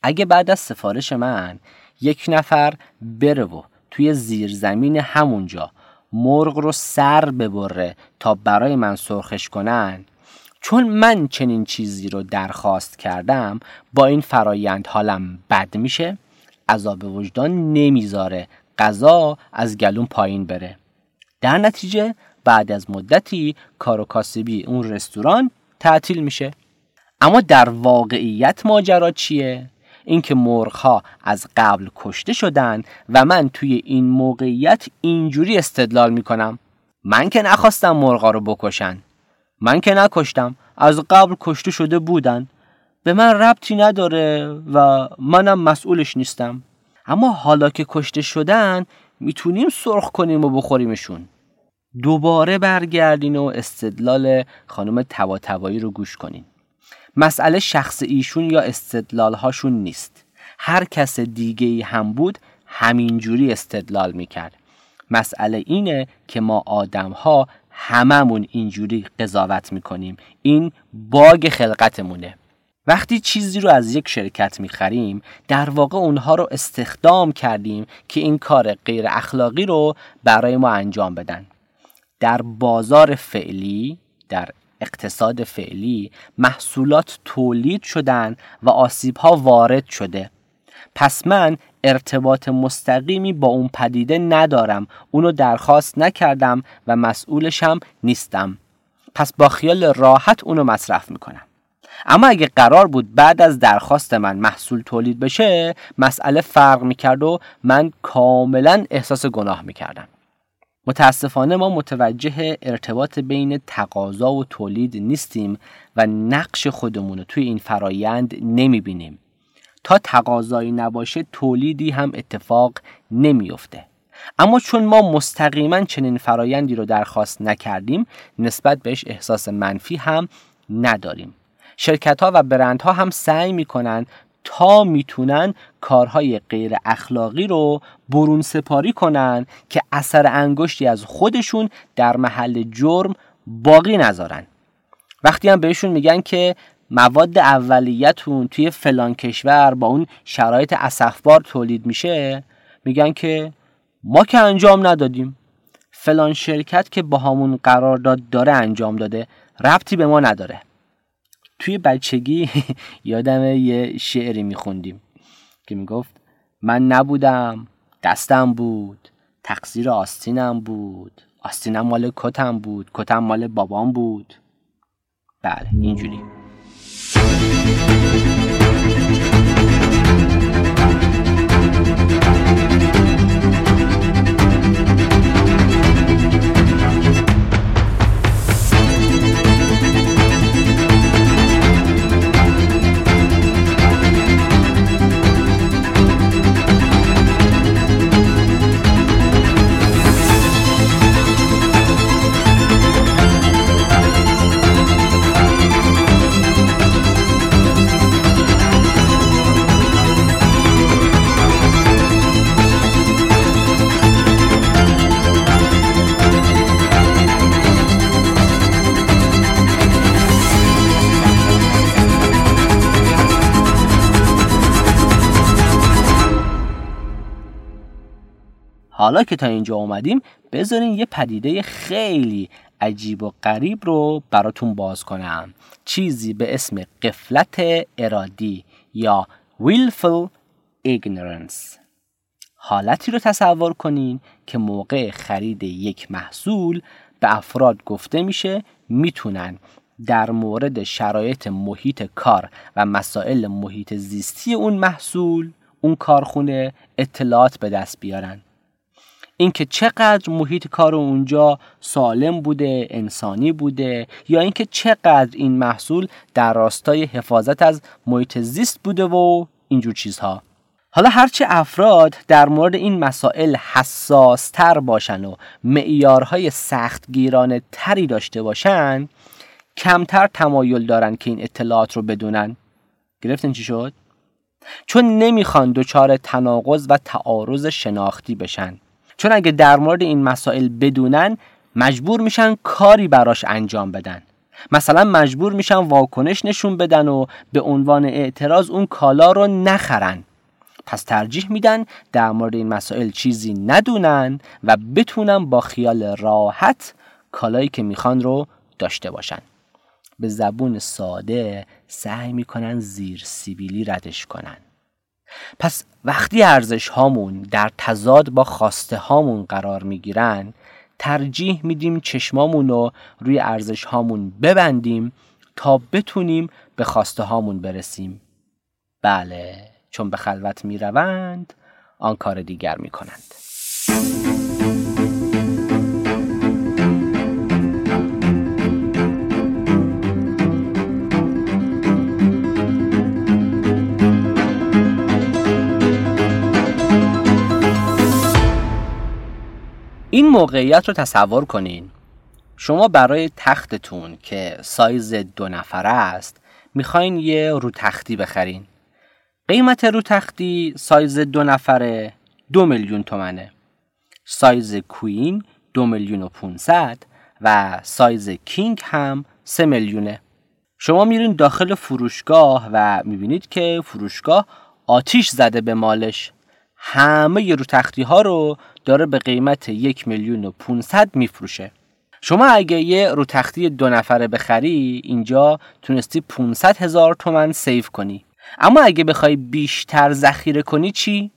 اگه بعد از سفارش من یک نفر بره و توی زیرزمین همونجا مرغ رو سر ببره تا برای من سرخش کنن. چون من چنین چیزی رو درخواست کردم با این فرایند حالم بد میشه عذاب وجدان نمی‌ذاره غذا از گلون پایین بره. در نتیجه بعد از مدتی کار و کاسبی اون رستوران تعطیل میشه. اما در واقعیت ماجرا چیه؟ اینکه مرغها از قبل کشته شدن و من توی این موقعیت اینجوری استدلال می‌کنم. من که نخواستم مرغا رو بکشن. من که نکشتم. از قبل کشته شده بودن. به من ربطی نداره و منم مسئولش نیستم. اما حالا که کشته شدن می‌تونیم سرخ کنیم و بخوریمشون. دوباره برگردین و استدلال خانم تواتوایی رو گوش کنین. مسئله شخص ایشون یا استدلال هاشون نیست. هر کس دیگه ای هم بود همینجوری استدلال می‌کرد. مسئله اینه که ما آدم ها هممون اینجوری قضاوت می‌کنیم. این باگ خلقتمونه. وقتی چیزی رو از یک شرکت می‌خریم در واقع اونها رو استخدام کردیم که این کار غیر اخلاقی رو برای ما انجام بدن. در بازار فعلی در اقتصاد فعلی محصولات تولید شدن و آسیب ها وارد شده. پس من ارتباط مستقیمی با اون پدیده ندارم اونو درخواست نکردم و مسئولشم نیستم. پس با خیال راحت اونو مصرف می‌کنم. اما اگه قرار بود بعد از درخواست من محصول تولید بشه مسئله فرق می‌کرد و من کاملا احساس گناه می‌کردم. متاسفانه ما متوجه ارتباط بین تقاضا و تولید نیستیم و نقش خودمون رو توی این فرایند نمی‌بینیم. تا تقاضایی نباشه تولیدی هم اتفاق نمیافته. اما چون ما مستقیما چنین فرایندی رو درخواست نکردیم نسبت بهش احساس منفی هم نداریم. شرکت ها و برند ها هم سعی می‌کنن تا می‌تونن کارهای غیر اخلاقی رو برون سپاری کنن که اثر انگشتی از خودشون در محل جرم باقی نذارن. وقتی هم بهشون میگن که مواد اولیتون توی فلان کشور با اون شرایط اسفبار تولید میشه میگن که ما که انجام ندادیم. فلان شرکت که با همون قرارداد داره انجام داده ربطی به ما نداره. توی بچگی یادم یه شعری میخوندیم که می‌گفت من نبودم دستم بود تقصیر آستینم بود آستینم مال کتم بود کتم مال بابام بود. بله اینجوری. حالا که تا اینجا اومدیم بذارین یه پدیده خیلی عجیب و غریب رو براتون باز کنم. چیزی به اسم قفلت ارادی یا willful ignorance. حالتی رو تصور کنین که موقع خرید یک محصول به افراد گفته میشه می‌تونن در مورد شرایط محیط کار و مسائل محیط زیستی اون محصول اون کارخونه اطلاعات به دست بیارن. اینکه چقدر محیط کار اونجا سالم بوده انسانی بوده یا اینکه چقدر این محصول در راستای حفاظت از محیط زیست بوده و اینجور چیزها. حالا هرچه افراد در مورد این مسائل حساس تر باشن و معیارهای سختگیرانه تری داشته باشن کمتر تمایل دارن که این اطلاعات رو بدونن. گرفتین چی شد؟ چون نمی‌خوان دچار تناقض و تعارض شناختی بشن. چون اگه در مورد این مسائل بدونن مجبور میشن کاری براش انجام بدن. مثلا مجبور میشن واکنش نشون بدن و به عنوان اعتراض اون کالا رو نخرن. پس ترجیح میدن در مورد این مسائل چیزی ندونن و بتونن با خیال راحت کالایی که می‌خوان رو داشته باشن. به زبون ساده سعی می‌کنن زیر سیبیلی ردش کنن. پس وقتی ارزش هامون در تضاد با خواسته هامون قرار می‌گیرن ترجیح میدیم چشمامون رو روی ارزش هامون ببندیم تا بتونیم به خواسته هامون برسیم. بله چون به خلوت می‌روند آن کار دیگر می‌کنند. این موقعیت رو تصور کنین. شما برای تختتون که سایز دو نفره است می‌خواین یه رو تختی بخرین. قیمت رو تختی سایز دو نفره دو میلیون تومنه. سایز queen دو میلیون و پونصد و سایز king هم 3 میلیونه. شما میرین داخل فروشگاه و می‌بینید که فروشگاه آتیش زده به مالش. همه رو تختی ها رو داره به قیمت یک میلیون و 500 میفروشه شما اگه یه رو تختی دو نفره بخری اینجا تونستی 500 هزار تومن save کنی اما اگه بخوای بیشتر ذخیره کنی چی؟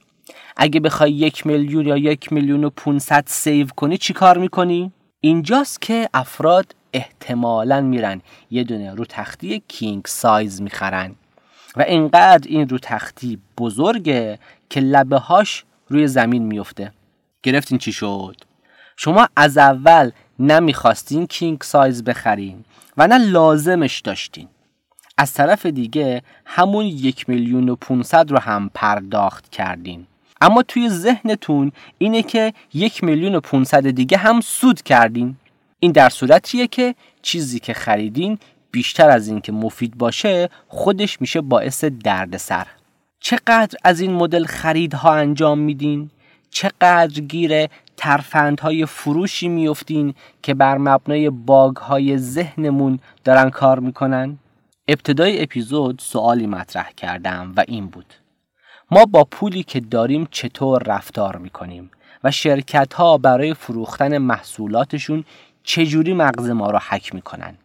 اگه بخوای یک میلیون یا یک میلیون و 500 save کنی چی کار می‌کنی؟ اینجاست که افراد احتمالا میرن یه دونه رو تختی king size می‌خرن و اینقدر این رو تختی بزرگه که لبه هاش روی زمین میفته گرفتین چی شد؟ شما از اول نمی‌خواستین کینگ سایز بخرین و نه لازمش داشتین. از طرف دیگه همون یک میلیون و 500 رو هم پرداخت کردین. اما توی ذهنتون اینه که یک میلیون و 500 دیگه هم سود کردین. این در صورتیه که چیزی که خریدین بیشتر از این که مفید باشه خودش میشه باعث دردسر. چقدر از این مدل خریدها انجام میدین؟ چقدر گیر ترفندهای فروشی میفتین که بر مبنای باگهای ذهنمون دارن کار می‌کنن؟ ابتدای اپیزود سوالی مطرح کردم و این بود. ما با پولی که داریم چطور رفتار می‌کنیم و شرکت ها برای فروختن محصولاتشون چجوری مغز ما رو حک می‌کنن؟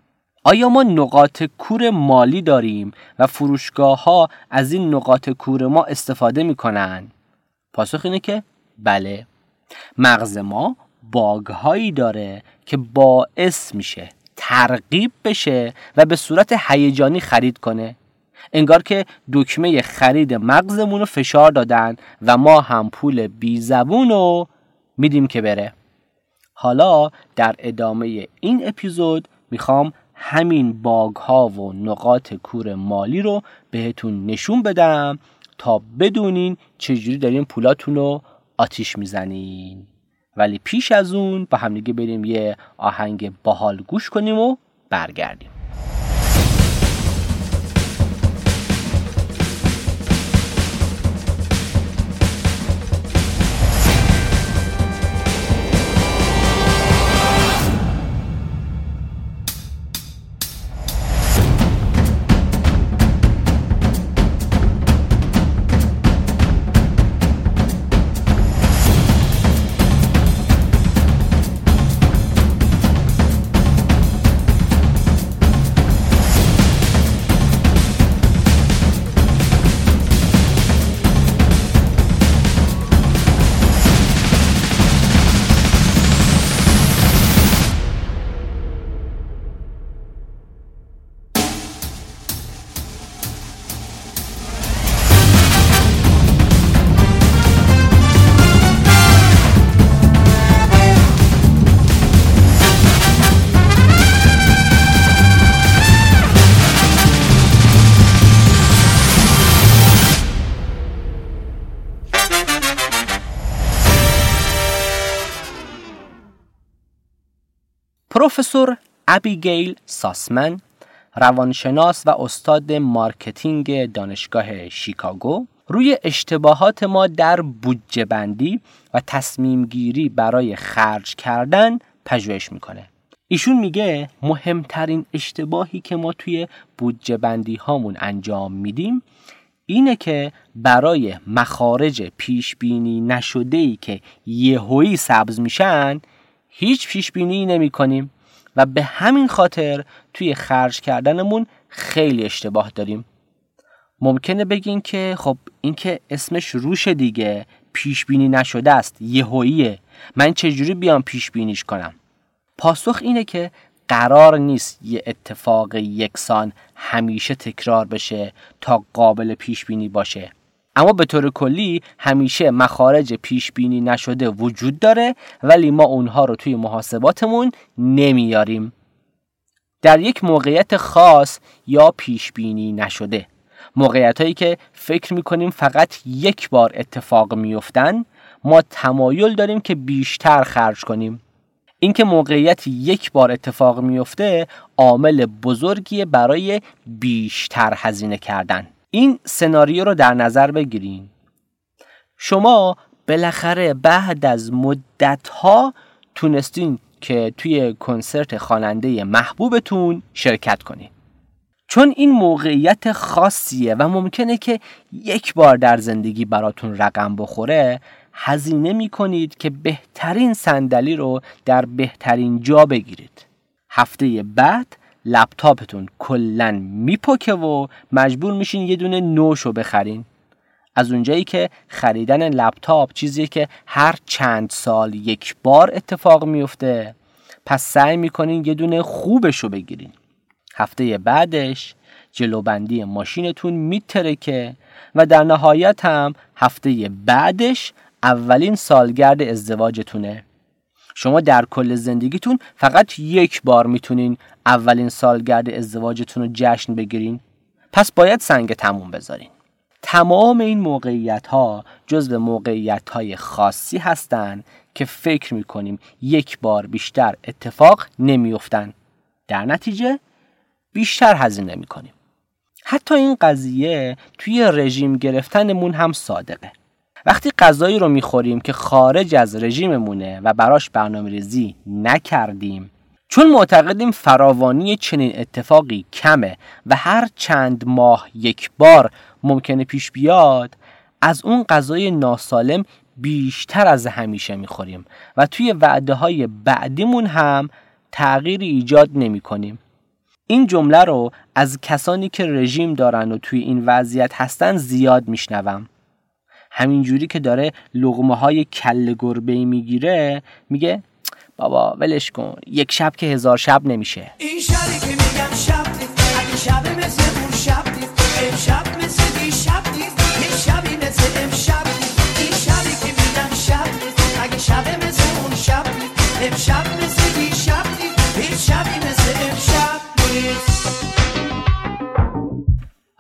آیا ما نقاط کور مالی داریم و فروشگاه ها از این نقاط کور ما استفاده می‌کنن؟ پاسخ اینه که بله. مغز ما باگ هایی داره که باعث میشه ترغیب بشه و به صورت هیجانی خرید کنه. انگار که دکمه خرید مغزمون رو فشار دادن و ما هم پول بی زبون رو میدیم که بره. حالا در ادامه این اپیزود می‌خوام همین باگ ها و نقاط کور مالی رو بهتون نشون بدم تا بدونین چجوری دارین پولاتون رو آتیش می‌زنین. ولی پیش از اون با همدیگه بریم یه آهنگ باحال گوش کنیم و برگردیم. پروفسور ابیگیل ساسمن روانشناس و استاد مارکتینگ دانشگاه شیکاگو روی اشتباهات ما در بودجه بندی و تصمیم گیری برای خرج کردن پژوهش می‌کنه. ایشون میگه مهمترین اشتباهی که ما توی بودجه بندی هامون انجام میدیم اینه که برای مخارج پیش بینی نشده ای که یهویی سبز میشن هیچ پیش بینی نمی کنیم و به همین خاطر توی خرج کردنمون خیلی اشتباه داریم. ممکنه بگین که خب این که اسمش روش دیگه پیش بینی نشده است یهوییه. من چجوری بیام پیش بینیش کنم؟ پاسخ اینه که قرار نیست یه اتفاق یکسان همیشه تکرار بشه تا قابل پیش بینی باشه. اما به طور کلی همیشه مخارج پیش بینی نشده وجود داره ولی ما اونها رو توی محاسباتمون نمیاریم. در یک موقعیت خاص یا پیش بینی نشده. موقعیت هایی که فکر می‌کنیم فقط یک بار اتفاق میفتن ما تمایل داریم که بیشتر خرج کنیم. اینکه موقعیت یک بار اتفاق میفته عامل بزرگی برای بیشتر هزینه کردن. این سناریو رو در نظر بگیرین شما بالاخره بعد از مدت ها تونستین که توی کنسرت خواننده محبوبتون شرکت کنید چون این موقعیت خاصیه و ممکنه که یک بار در زندگی براتون رقم بخوره هزینه می کنید که بهترین صندلی رو در بهترین جا بگیرید. هفته بعد لپتاپتون کلا میپکه و مجبور میشین یه دونه نوش رو بخرین. از اونجایی که خریدن لپتاپ چیزیه که هر چند سال یک بار اتفاق میفته پس سعی می‌کنین یه دونه خوبش رو بگیرین. هفته بعدش جلوبندی ماشینتون میترکه و در نهایت هم هفته بعدش اولین سالگرد ازدواجتونه. شما در کل زندگیتون فقط یک بار می‌تونین اولین سالگرد ازدواجتون رو جشن بگیرین. پس باید سنگ تموم بذارین. تمام این موقعیت ها جزو موقعیت های خاصی هستند که فکر می‌کنیم یک بار بیشتر اتفاق نمیافتند در نتیجه بیشتر هزینه می‌کنیم. حتی این قضیه توی رژیم گرفتنمون هم صادقه. وقتی غذایی رو می‌خوریم که خارج از رژیممونه و براش برنامه ریزی نکردیم چون معتقدیم فراوانی چنین اتفاقی کمه و هر چند ماه یک بار ممکنه پیش بیاد از اون غذای ناسالم بیشتر از همیشه می‌خوریم و توی وعده های بعدیمون هم تغییری ایجاد نمی کنیم. این جمله رو از کسانی که رژیم دارن و توی این وضعیت هستن زیاد میشنوم همینجوری که داره لغمه های کل گربه می‌گیره میگه بابا ولش کن یک شب که هزار شب نمیشه. این شبی که میگم شب نیست اگه شب مثل اون شب نیست. امشب مثل دی شب نیست یه شبی مثل امشب نیست. این شبی که میگم شب نیست اگه شب مثل اون شب نیست. امشب مثل دی شب نیست هیچ شبی مثل امشب نیست.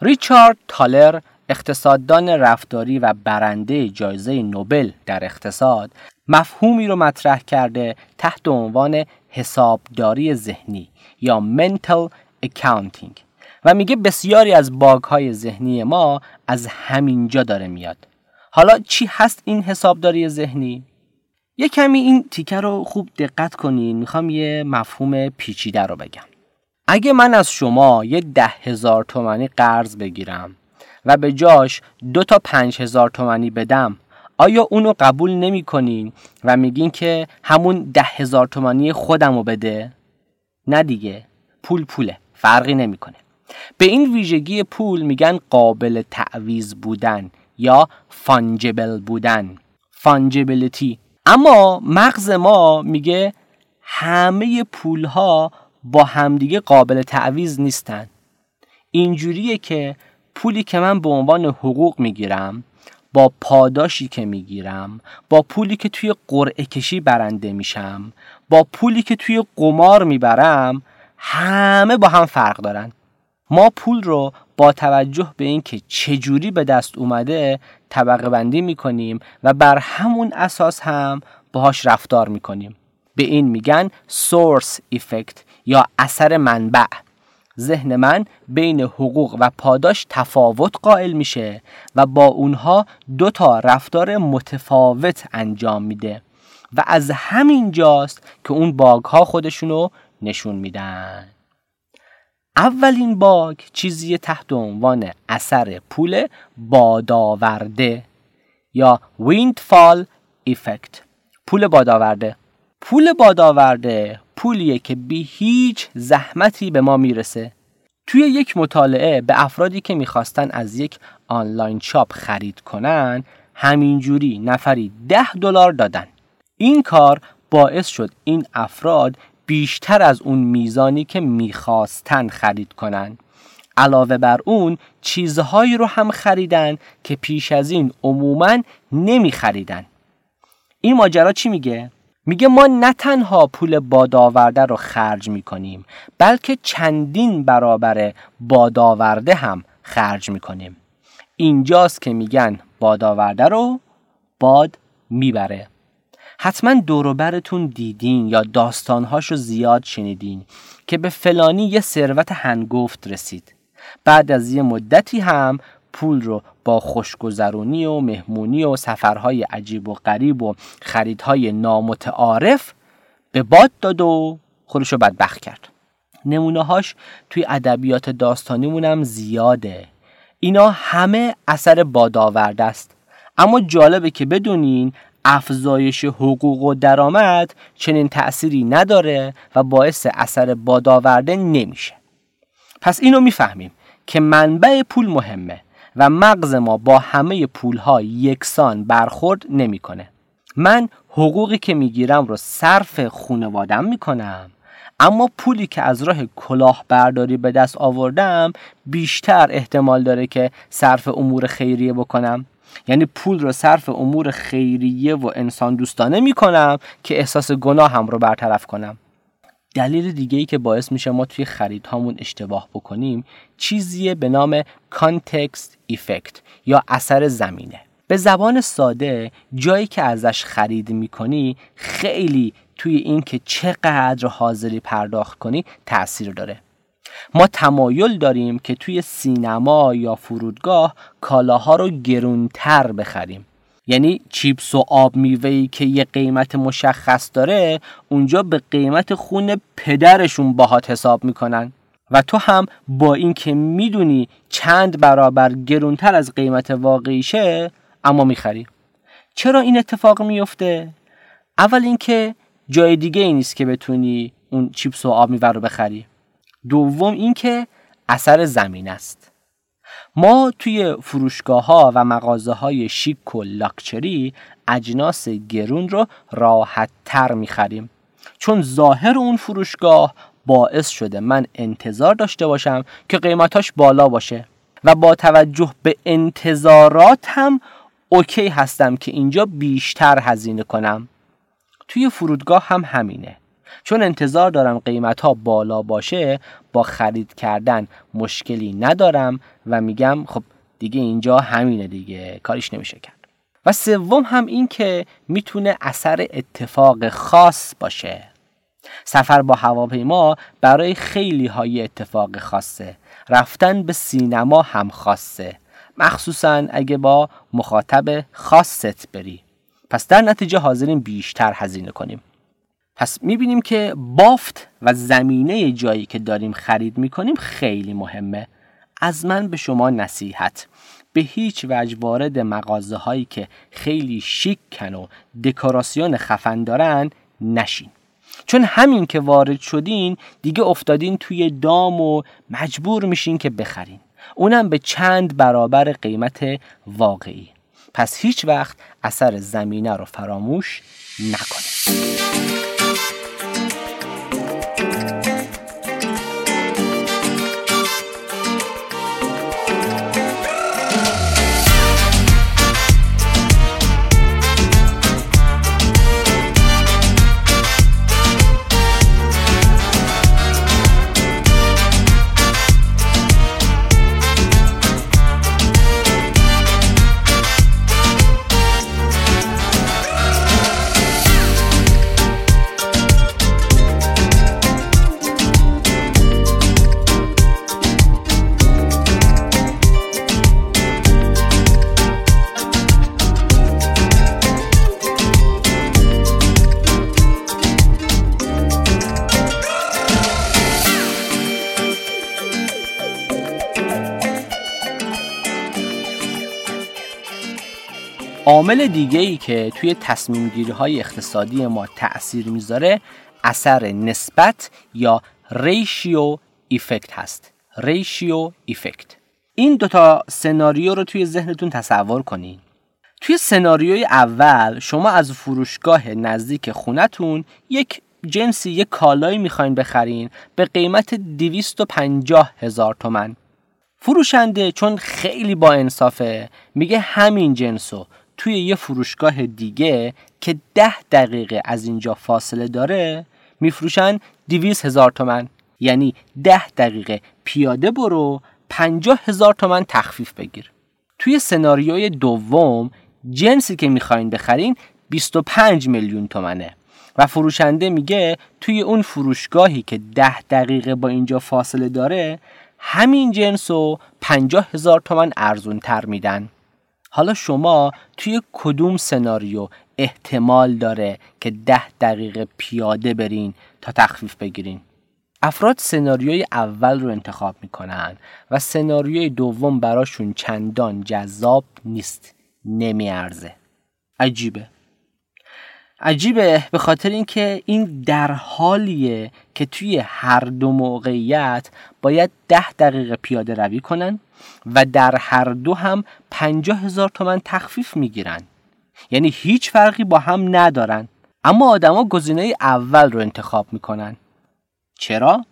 ریچارد تالر اقتصاددان رفتاری و برنده جایزه نوبل در اقتصاد مفهومی رو مطرح کرده تحت عنوان حسابداری ذهنی یا mental accounting. و میگه بسیاری از باگ های ذهنی ما از همینجا داره میاد. حالا چی هست این حسابداری ذهنی؟ یه کمی این تیکه رو خوب دقت کنین. می‌خوام یه مفهوم پیچیده رو بگم. اگه من از شما یه ده هزار تومنی قرض بگیرم و به جاش دو تا پنج هزار تومنی بدم. آیا اونو قبول نمی کنین و میگین که همون ده هزار تومانی خودم رو بده؟ نه دیگه پول پوله فرقی نمی‌کنه. به این ویژگی پول میگن قابل تعویز بودن یا فانجبل بودن. فانجبلیتی اما مغز ما میگه همه پول ها با همدیگه قابل تعویز نیستن. اینجوریه که پولی که من به عنوان حقوق می‌گیرم با پاداشی که می‌گیرم با پولی که توی قرعه کشی برنده میشم با پولی که توی قمار می‌برم همه با هم فرق دارن. ما پول رو با توجه به اینکه چجوری به دست اومده طبقه بندی می‌کنیم و بر همون اساس هم باهاش رفتار می‌کنیم. به این میگن سورس ایفکت یا اثر منبع. ذهن من بین حقوق و پاداش تفاوت قائل میشه و با اونها دو تا رفتار متفاوت انجام میده و از همین جاست که اون باگ ها خودشونو نشون میدن. اولین باگ چیزی تحت عنوان اثر پول بادآورده یا windfall effect. پول بادآورده. پول بادآورده پولیه که بی هیچ زحمتی به ما می‌رسه. توی یک مطالعه به افرادی که می‌خواستن از یک آنلاین شاپ خرید کنن همینجوری نفری ده دلار دادن. این کار باعث شد این افراد بیشتر از اون میزانی که می‌خواستن خرید کنن. علاوه بر اون چیزهایی رو هم خریدن که پیش از این عموما نمی خریدن این ماجرا چی میگه؟ میگه ما نه تنها پول بادآورده رو خرج می‌کنیم بلکه چندین برابر بادآورده هم خرج می‌کنیم. اینجاست که میگن بادآورده رو باد می‌بره. حتما دوروبرتون دیدین یا داستانهاشو زیاد شنیدین که به فلانی یه ثروت هنگفت رسید. بعد از یه مدتی هم پول رو با خوشگذرونی و مهمونی و سفرهای عجیب و غریب و خریدهای نامتعارف به باد داد و خودش رو بدبخت کرد. نمونه هاش توی ادبیات داستانیمون هم زیاده. اینا همه اثر بادآورده است. اما جالبه که بدونین افزایش حقوق و درآمد چنین تأثیری نداره و باعث اثر بادآورده نمیشه. پس اینو می‌فهمیم که منبع پول مهمه. و مغز ما با همه پولها یکسان برخورد نمی‌کنه. من حقوقی که می‌گیرم رو صرف خونوادم می‌کنم. اما پولی که از راه کلاهبرداری به دست آوردم بیشتر احتمال داره که صرف امور خیریه بکنم. یعنی پول رو صرف امور خیریه و انسان دوستانه می‌کنم که احساس گناه هم رو برطرف کنم. دلیل دیگه ای که باعث میشه ما توی خریدهامون اشتباه بکنیم چیزیه به نام context effect یا اثر زمینه. به زبان ساده جایی که ازش خرید می‌کنی خیلی توی این که چقدر حاضری پرداخت کنی تاثیر داره. ما تمایل داریم که توی سینما یا فرودگاه کالاها رو گرونتر بخریم. یعنی چیپس و آب میوه‌ای که یه قیمت مشخص داره اونجا به قیمت خون پدرشون باهات حساب می‌کنن. و تو هم با اینکه می‌دونی چند برابر گرونتر از قیمت واقعیشه اما می‌خری. چرا این اتفاق میفته اول اینکه جای دیگه ای نیست که بتونی اون چیپس و آب میوه رو بخری. دوم اینکه اثر زمین است. ما توی فروشگاه ها و مغازه های شیک و لاکچری اجناس گرون رو راحت تر می‌خریم. چون ظاهر اون فروشگاه باعث شده من انتظار داشته باشم که قیمتاش بالا باشه و با توجه به انتظارات هم اوکی هستم که اینجا بیشتر هزینه کنم. توی فرودگاه هم همینه. چون انتظار دارم قیمت ها بالا باشه با خرید کردن مشکلی ندارم و میگم خب دیگه اینجا همینه دیگه کاریش نمیشه کرد. و سوم هم این که می‌تونه اثر اتفاق خاص باشه. سفر با هواپیما برای خیلی های اتفاق خاصه. رفتن به سینما هم خاصه. مخصوصا اگه با مخاطب خاصت بری. پس در نتیجه حاضرین بیشتر هزینه کنیم. پس می‌بینیم که بافت و زمینه جایی که داریم خرید می‌کنیم خیلی مهمه. از من به شما نصیحت. به هیچ وجه وارد مغازه هایی که خیلی شیکن و دکوراسیون خفن دارن نشین. چون همین که وارد شدین دیگه افتادین توی دام و مجبور میشین که بخرین. اونم به چند برابر قیمت واقعی. پس هیچ وقت اثر زمینه رو فراموش نکنید. عامل دیگه ای که توی تصمیم گیری های اقتصادی ما تأثیر می‌ذاره اثر نسبت یا ریشیو ایفکت هست. ریشیو ایفکت این دوتا سناریو رو توی ذهنتون تصور کنین. توی سناریوی اول شما از فروشگاه نزدیک خونتون یک جنسی یک کالایی می‌خواین بخرین به قیمت 250 هزار تومن. فروشنده چون خیلی با انصافه میگه همین جنسو. توی یه فروشگاه دیگه که ده دقیقه از اینجا فاصله داره میفروشن دیویز هزار تومن. یعنی ده دقیقه پیاده برو پنجاه هزار تومن تخفیف بگیر. توی سناریوی دوم جنسی که می‌خواین بخرین 25 میلیون تومنه. و فروشنده میگه توی اون فروشگاهی که ده دقیقه با اینجا فاصله داره همین جنس رو پنجاه هزار تومن ارزون تر میدن. حالا شما توی کدوم سناریو احتمال داره که ده دقیقه پیاده برین تا تخفیف بگیرین؟ افراد سناریوی اول رو انتخاب می‌کنن و سناریوی دوم براشون چندان جذاب نیست نمیارزه. عجیبه. عجیبه به خاطر اینکه این در حالیه که توی هر دو موقعیت باید ده دقیقه پیاده روی کنن و در هر دو هم پنجاه هزار تومن تخفیف می‌گیرن. یعنی هیچ فرقی با هم ندارن. اما آدما گزینه اول رو انتخاب می‌کنن. چرا؟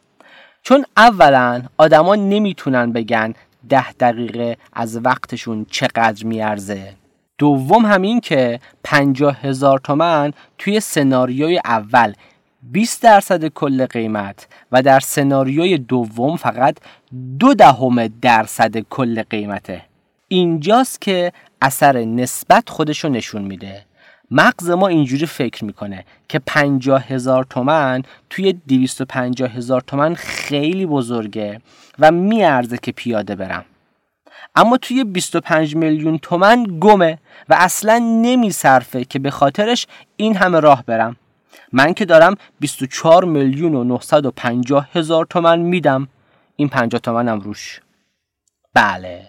چون اولا آدما نمی‌تونن بگن ده دقیقه از وقتشون چقدر میارزه. دوم همین که پنجاه هزار تومن توی سناریوی اول 20 درصد کل قیمت و در سناریوی دوم فقط دو دهم درصد کل قیمته. اینجاست که اثر نسبت خودشو نشون میده. مغز ما اینجوری فکر می‌کنه که پنجاه هزار تومن توی دویست و پنجاه هزار تومن خیلی بزرگه و میارزه که پیاده برم. اما توی 25 میلیون تومن گمه و اصلا نمیصرفه که به خاطرش این همه راه برم. من که دارم 24 میلیون و 950 هزار تومن میدم. این 50 تومنم روش. بله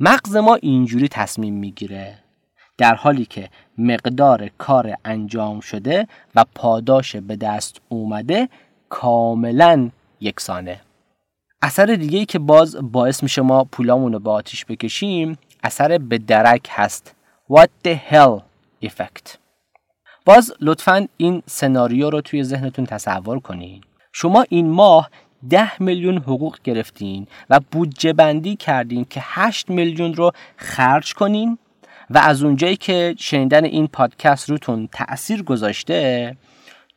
مغز ما اینجوری تصمیم می‌گیره. در حالی که مقدار کار انجام شده و پاداش به دست اومده کاملا یکسانه. اثر دیگه ای که باز باعث میشه ما پولامون رو به آتیش بکشیم اثر به درک هست. What the hell effect. باز لطفا این سناریو رو توی ذهنتون تصور کنین. شما این ماه ده میلیون حقوق گرفتین و بودجه بندی کردین که 8 میلیون رو خرج کنین و از اونجایی که شنیدن این پادکست روتون تأثیر گذاشته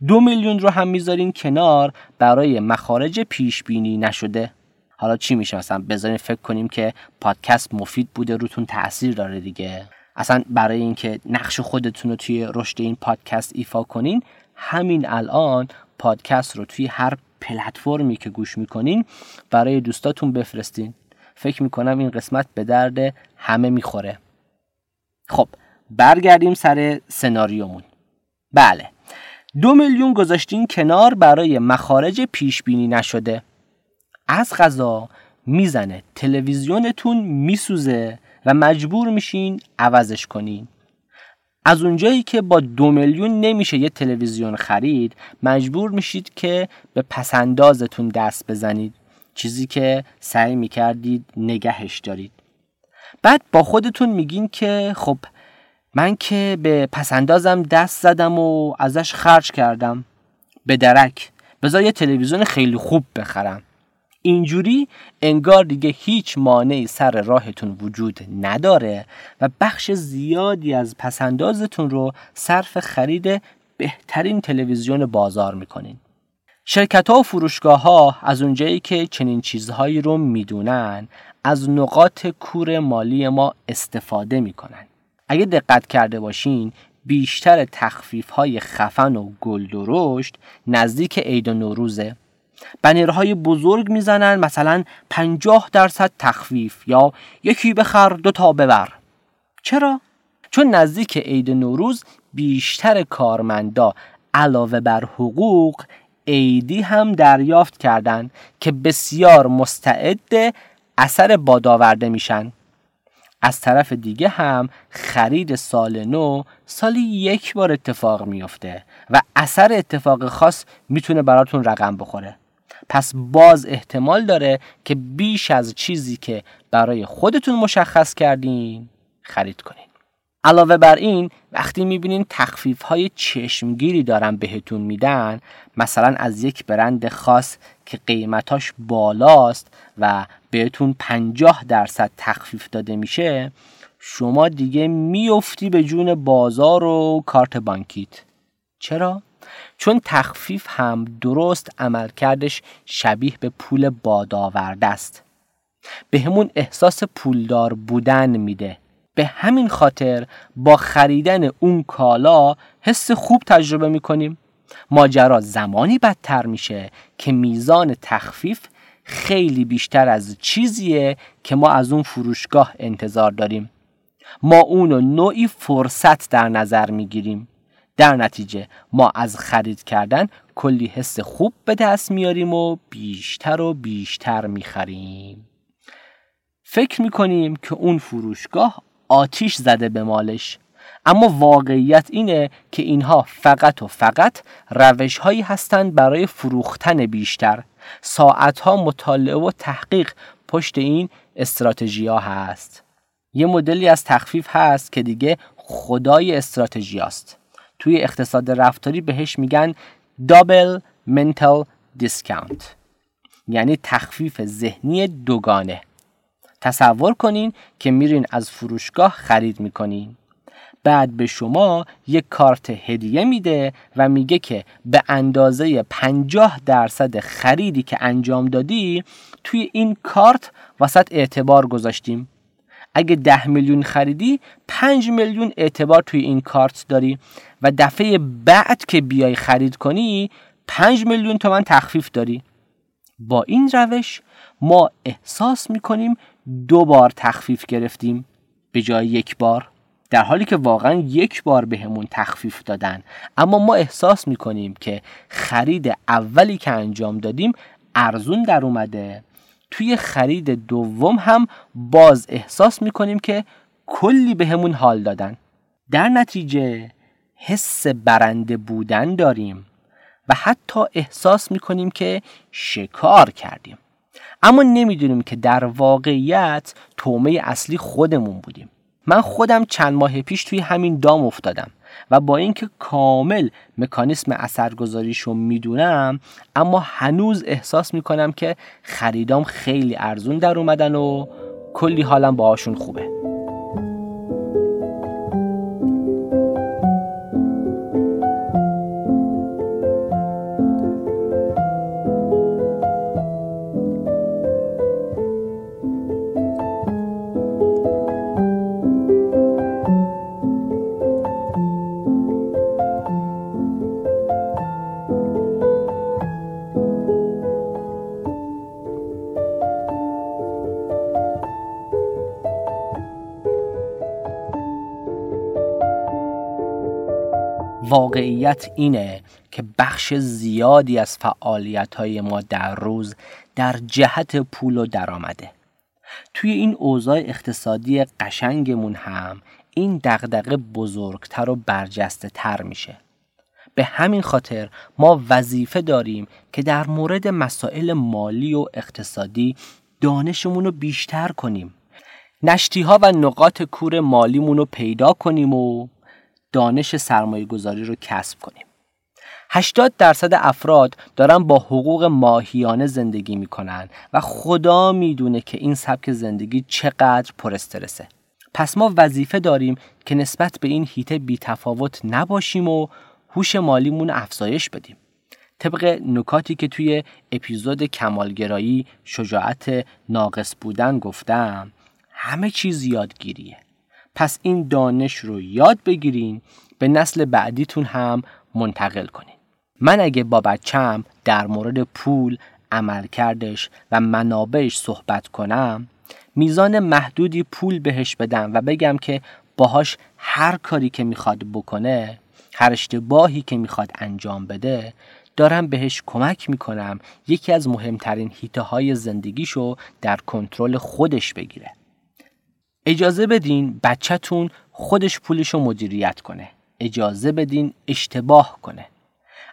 دو میلیون رو هم می‌ذارین کنار برای مخارج پیش بینی نشده. حالا چی میشه؟ مثلا بذارین فکر کنیم که پادکست مفید بوده روتون تاثیر داره دیگه. اصلا برای اینکه نقش خودتون رو توی رشد این پادکست ایفا کنین همین الان پادکست رو توی هر پلتفرمی که گوش می‌کنین برای دوستاتون بفرستین. فکر می‌کنم این قسمت به درد همه می‌خوره. خب برگردیم سر سناریومون. بله. دو میلیون گذاشتین کنار برای مخارج پیش بینی نشده. از غذا می‌زنه. تلویزیونتون میسوزه و مجبور میشین عوضش کنین. از اونجایی که با دو میلیون نمیشه یه تلویزیون خرید مجبور میشید که به پسندازتون دست بزنید. چیزی که سعی می‌کردید نگهش دارید. بعد با خودتون میگین که خب من که به پسندازم دست زدم و ازش خرج کردم. به درک. بذار یه تلویزیون خیلی خوب بخرم. اینجوری انگار دیگه هیچ مانعی سر راهتون وجود نداره و بخش زیادی از پسندازتون رو صرف خرید بهترین تلویزیون بازار می‌کنین. شرکت ها و فروشگاه ها از اونجایی که چنین چیزهایی رو می‌دونن از نقاط کور مالی ما استفاده می‌کنن. اگه دقت کرده باشین بیشتر تخفیف های خفن و گل درشت نزدیک عید و نوروزه. بنرهای بزرگ می‌زنن مثلا 50 درصد تخفیف یا یکی بخر دو تا ببر. چرا؟ چون نزدیک عید نوروز بیشتر کارمندا علاوه بر حقوق عیدی هم دریافت کردند که بسیار مستعد اثر بادآورده میشن. از طرف دیگه هم خرید سال نو سالی یک بار اتفاق میفته و اثر اتفاق خاص می‌تونه براتون رقم بخوره. پس باز احتمال داره که بیش از چیزی که برای خودتون مشخص کردین خرید کنین علاوه بر این وقتی می‌بینین تخفیف های چشمگیری دارن بهتون میدن مثلا از یک برند خاص که قیمتاش بالاست و بهتون 50 درصد تخفیف داده میشه شما دیگه میفتی به جون بازار و کارت بانکیت چرا؟ چون تخفیف هم درست عملکردش شبیه به پول بادآورده است. به همون احساس پولدار بودن میده. به همین خاطر با خریدن اون کالا حس خوب تجربه می‌کنیم. ماجرا زمانی بدتر میشه که میزان تخفیف خیلی بیشتر از چیزیه که ما از اون فروشگاه انتظار داریم. ما اونو نوعی فرصت در نظر می‌گیریم. در نتیجه ما از خرید کردن کلی حس خوب به دست میاریم و بیشتر و بیشتر می‌خریم. فکر می‌کنیم که اون فروشگاه آتیش زده به مالش. اما واقعیت اینه که اینها فقط و فقط روش هایی هستند برای فروختن بیشتر. ساعت ها مطالعه و تحقیق پشت این استراتژی ها هست. یه مدلی از تخفیف هست که دیگه خدای استراتژی است. توی اقتصاد رفتاری بهش میگن دابل منتال دیسکاونت یعنی تخفیف ذهنی دوگانه. تصور کنین که میرین از فروشگاه خرید می‌کنین. بعد به شما یک کارت هدیه میده و میگه که به اندازه 50 درصد خریدی که انجام دادی توی این کارت وسط اعتبار گذاشتیم. اگه ده میلیون خریدی 5 میلیون اعتبار توی این کارت داری. و دفعه بعد که بیای خرید کنی 5 میلیون تومن تخفیف داری. با این روش ما احساس می‌کنیم دو بار تخفیف گرفتیم. به جای یک بار. در حالی که واقعا یک بار بهمون تخفیف دادن. اما ما احساس می‌کنیم که خرید اولی که انجام دادیم ارزون در اومده. توی خرید دوم هم باز احساس می‌کنیم که کلی بهمون حال دادن. در نتیجه حس برنده بودن داریم و حتی احساس می‌کنیم که شکار کردیم. اما نمی‌دونیم که در واقعیت تومه اصلی خودمون بودیم. من خودم چند ماه پیش توی همین دام افتادم. و با اینکه کامل مکانیسم اثرگذاریشو می‌دونم اما هنوز احساس می‌کنم که خریدام خیلی ارزون در اومدن و کلی حالم باهاشون خوبه. واقعیت اینه که بخش زیادی از فعالیت های ما در روز در جهت پول و درآمده. توی این اوضاع اقتصادی قشنگمون هم این دغدغه بزرگتر و برجسته تر میشه. به همین خاطر ما وظیفه داریم که در مورد مسائل مالی و اقتصادی دانشمون رو بیشتر کنیم. نشتی ها و نقاط کور مالیمون رو پیدا کنیم و دانش سرمایه گذاری رو کسب کنیم. 80 درصد افراد دارن با حقوق ماهیانه زندگی می‌کنن و خدا می‌دونه که این سبک زندگی چقدر پر استرسه. پس ما وظیفه داریم که نسبت به این هیته بی تفاوت نباشیم و هوش مالیمون افزایش بدیم. طبق نکاتی که توی اپیزود کمالگرایی شجاعت ناقص بودن گفتم همه چیز یادگیریه. پس این دانش رو یاد بگیرین به نسل بعدیتون هم منتقل کنین. من اگه با بچم در مورد پول عملکردش و منابعش صحبت کنم میزان محدودی پول بهش بدم و بگم که باهاش هر کاری که می‌خواد بکنه هر اشتباهی که می‌خواد انجام بده دارم بهش کمک می‌کنم یکی از مهمترین هیته های زندگیشو در کنترل خودش بگیره. اجازه بدین بچهتون خودش پولشو مدیریت کنه. اجازه بدین اشتباه کنه.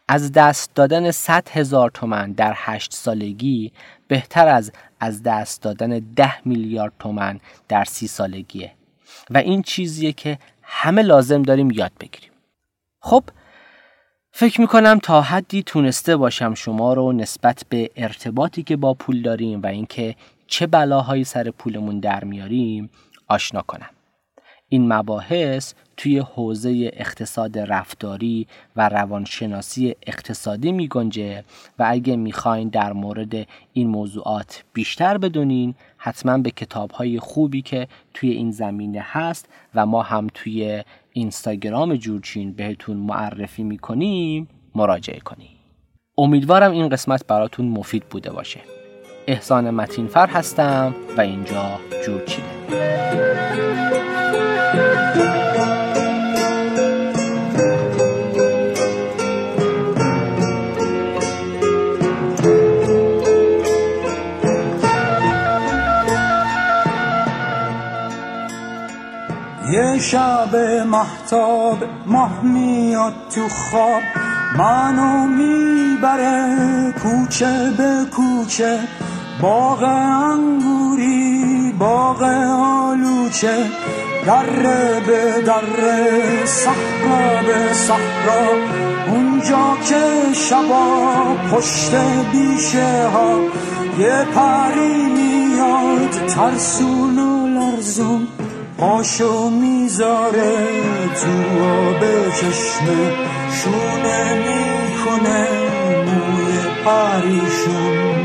از دست دادن 100 هزار تومن در هشت سالگی بهتر از از دست دادن ده میلیارد تومن در سی سالگیه. و این چیزیه که همه لازم داریم یاد بگیریم. خب فکر می‌کنم تا حدی تونسته باشم شما رو نسبت به ارتباطی که با پول داریم و اینکه چه بلاهایی سر پولمون در میاریم آشنا کنم. این مباحث توی حوزه اقتصاد رفتاری و روانشناسی اقتصادی می گنجه و اگه می‌خواین در مورد این موضوعات بیشتر بدونین حتما به کتاب های خوبی که توی این زمینه هست و ما هم توی اینستاگرام جورچین بهتون معرفی می‌کنیم مراجعه کنیم امیدوارم این قسمت براتون مفید بوده باشه. احسان متینفر هستم و اینجا جور یه شب محتاب ماه میاد تو خواب منو می‌بره کوچه به کوچه. باغ انگوری باغ آلوچه دره به دره صحرا به صحرا. اونجا که شبا پشت بیشه ها یه پری میاد ترسون و لرزون. پاشو می‌ذاره تو آب چشمه شونه می‌کنه موی پریشون.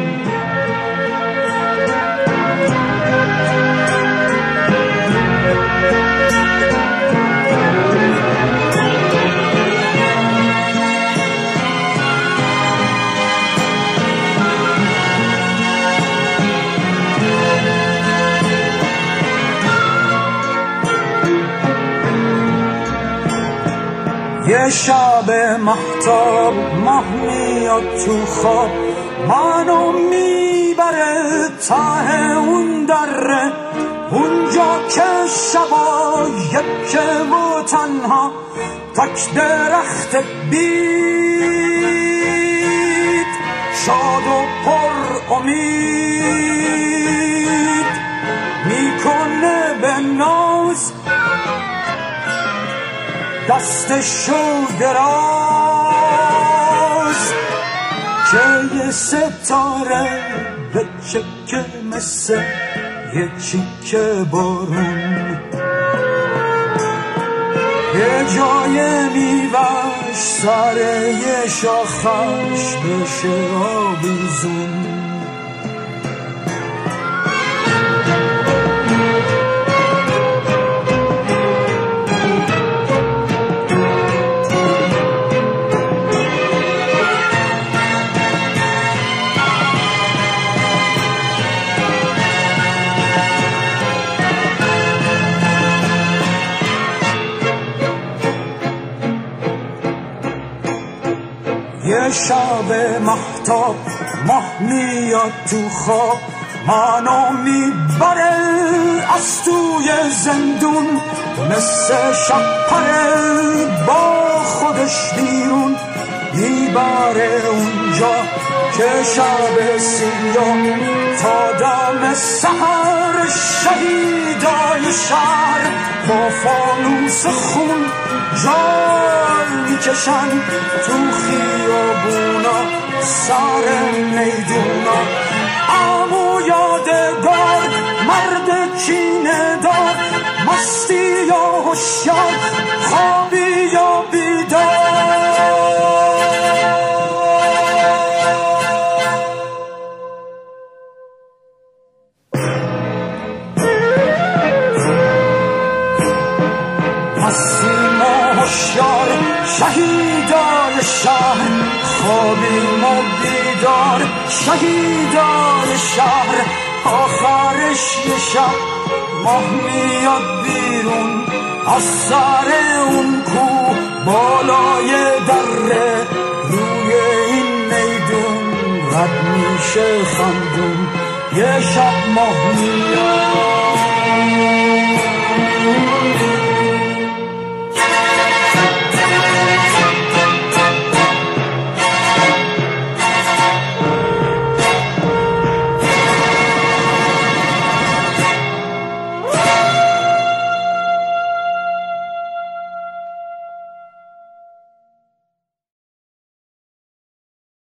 یه شب محتاب ماه میاد تو خواب منو می‌بره ته اون دره. اونجا که شبا یکه و تنها تک درخت بید. شاد و پر امید می‌کنه به ناز دستشو دراز یه ستاره به چکه مثل یه چیکه بارون یه جای میوش سر یه شاخش بشه آبیزون شب محتاب ماه میاد تو خواب. منو می‌بره از توی زندون مثل شپره با خودش بیرون. می‌بره اونجا که شب سیاه تا دم سهر شهیدای شهر با فانوس خون جای می‌کشن تو خیابونا سر میدونا. امو یادگار مرد کینه دار مستی یا هوشیار خوابی یا بیدار. شهیدان شهر آخرش یه شب ماه میاد بیرون. از سر اون کو بالای دره روی این میدون رد میشه خندون. یه شب ماه میاد.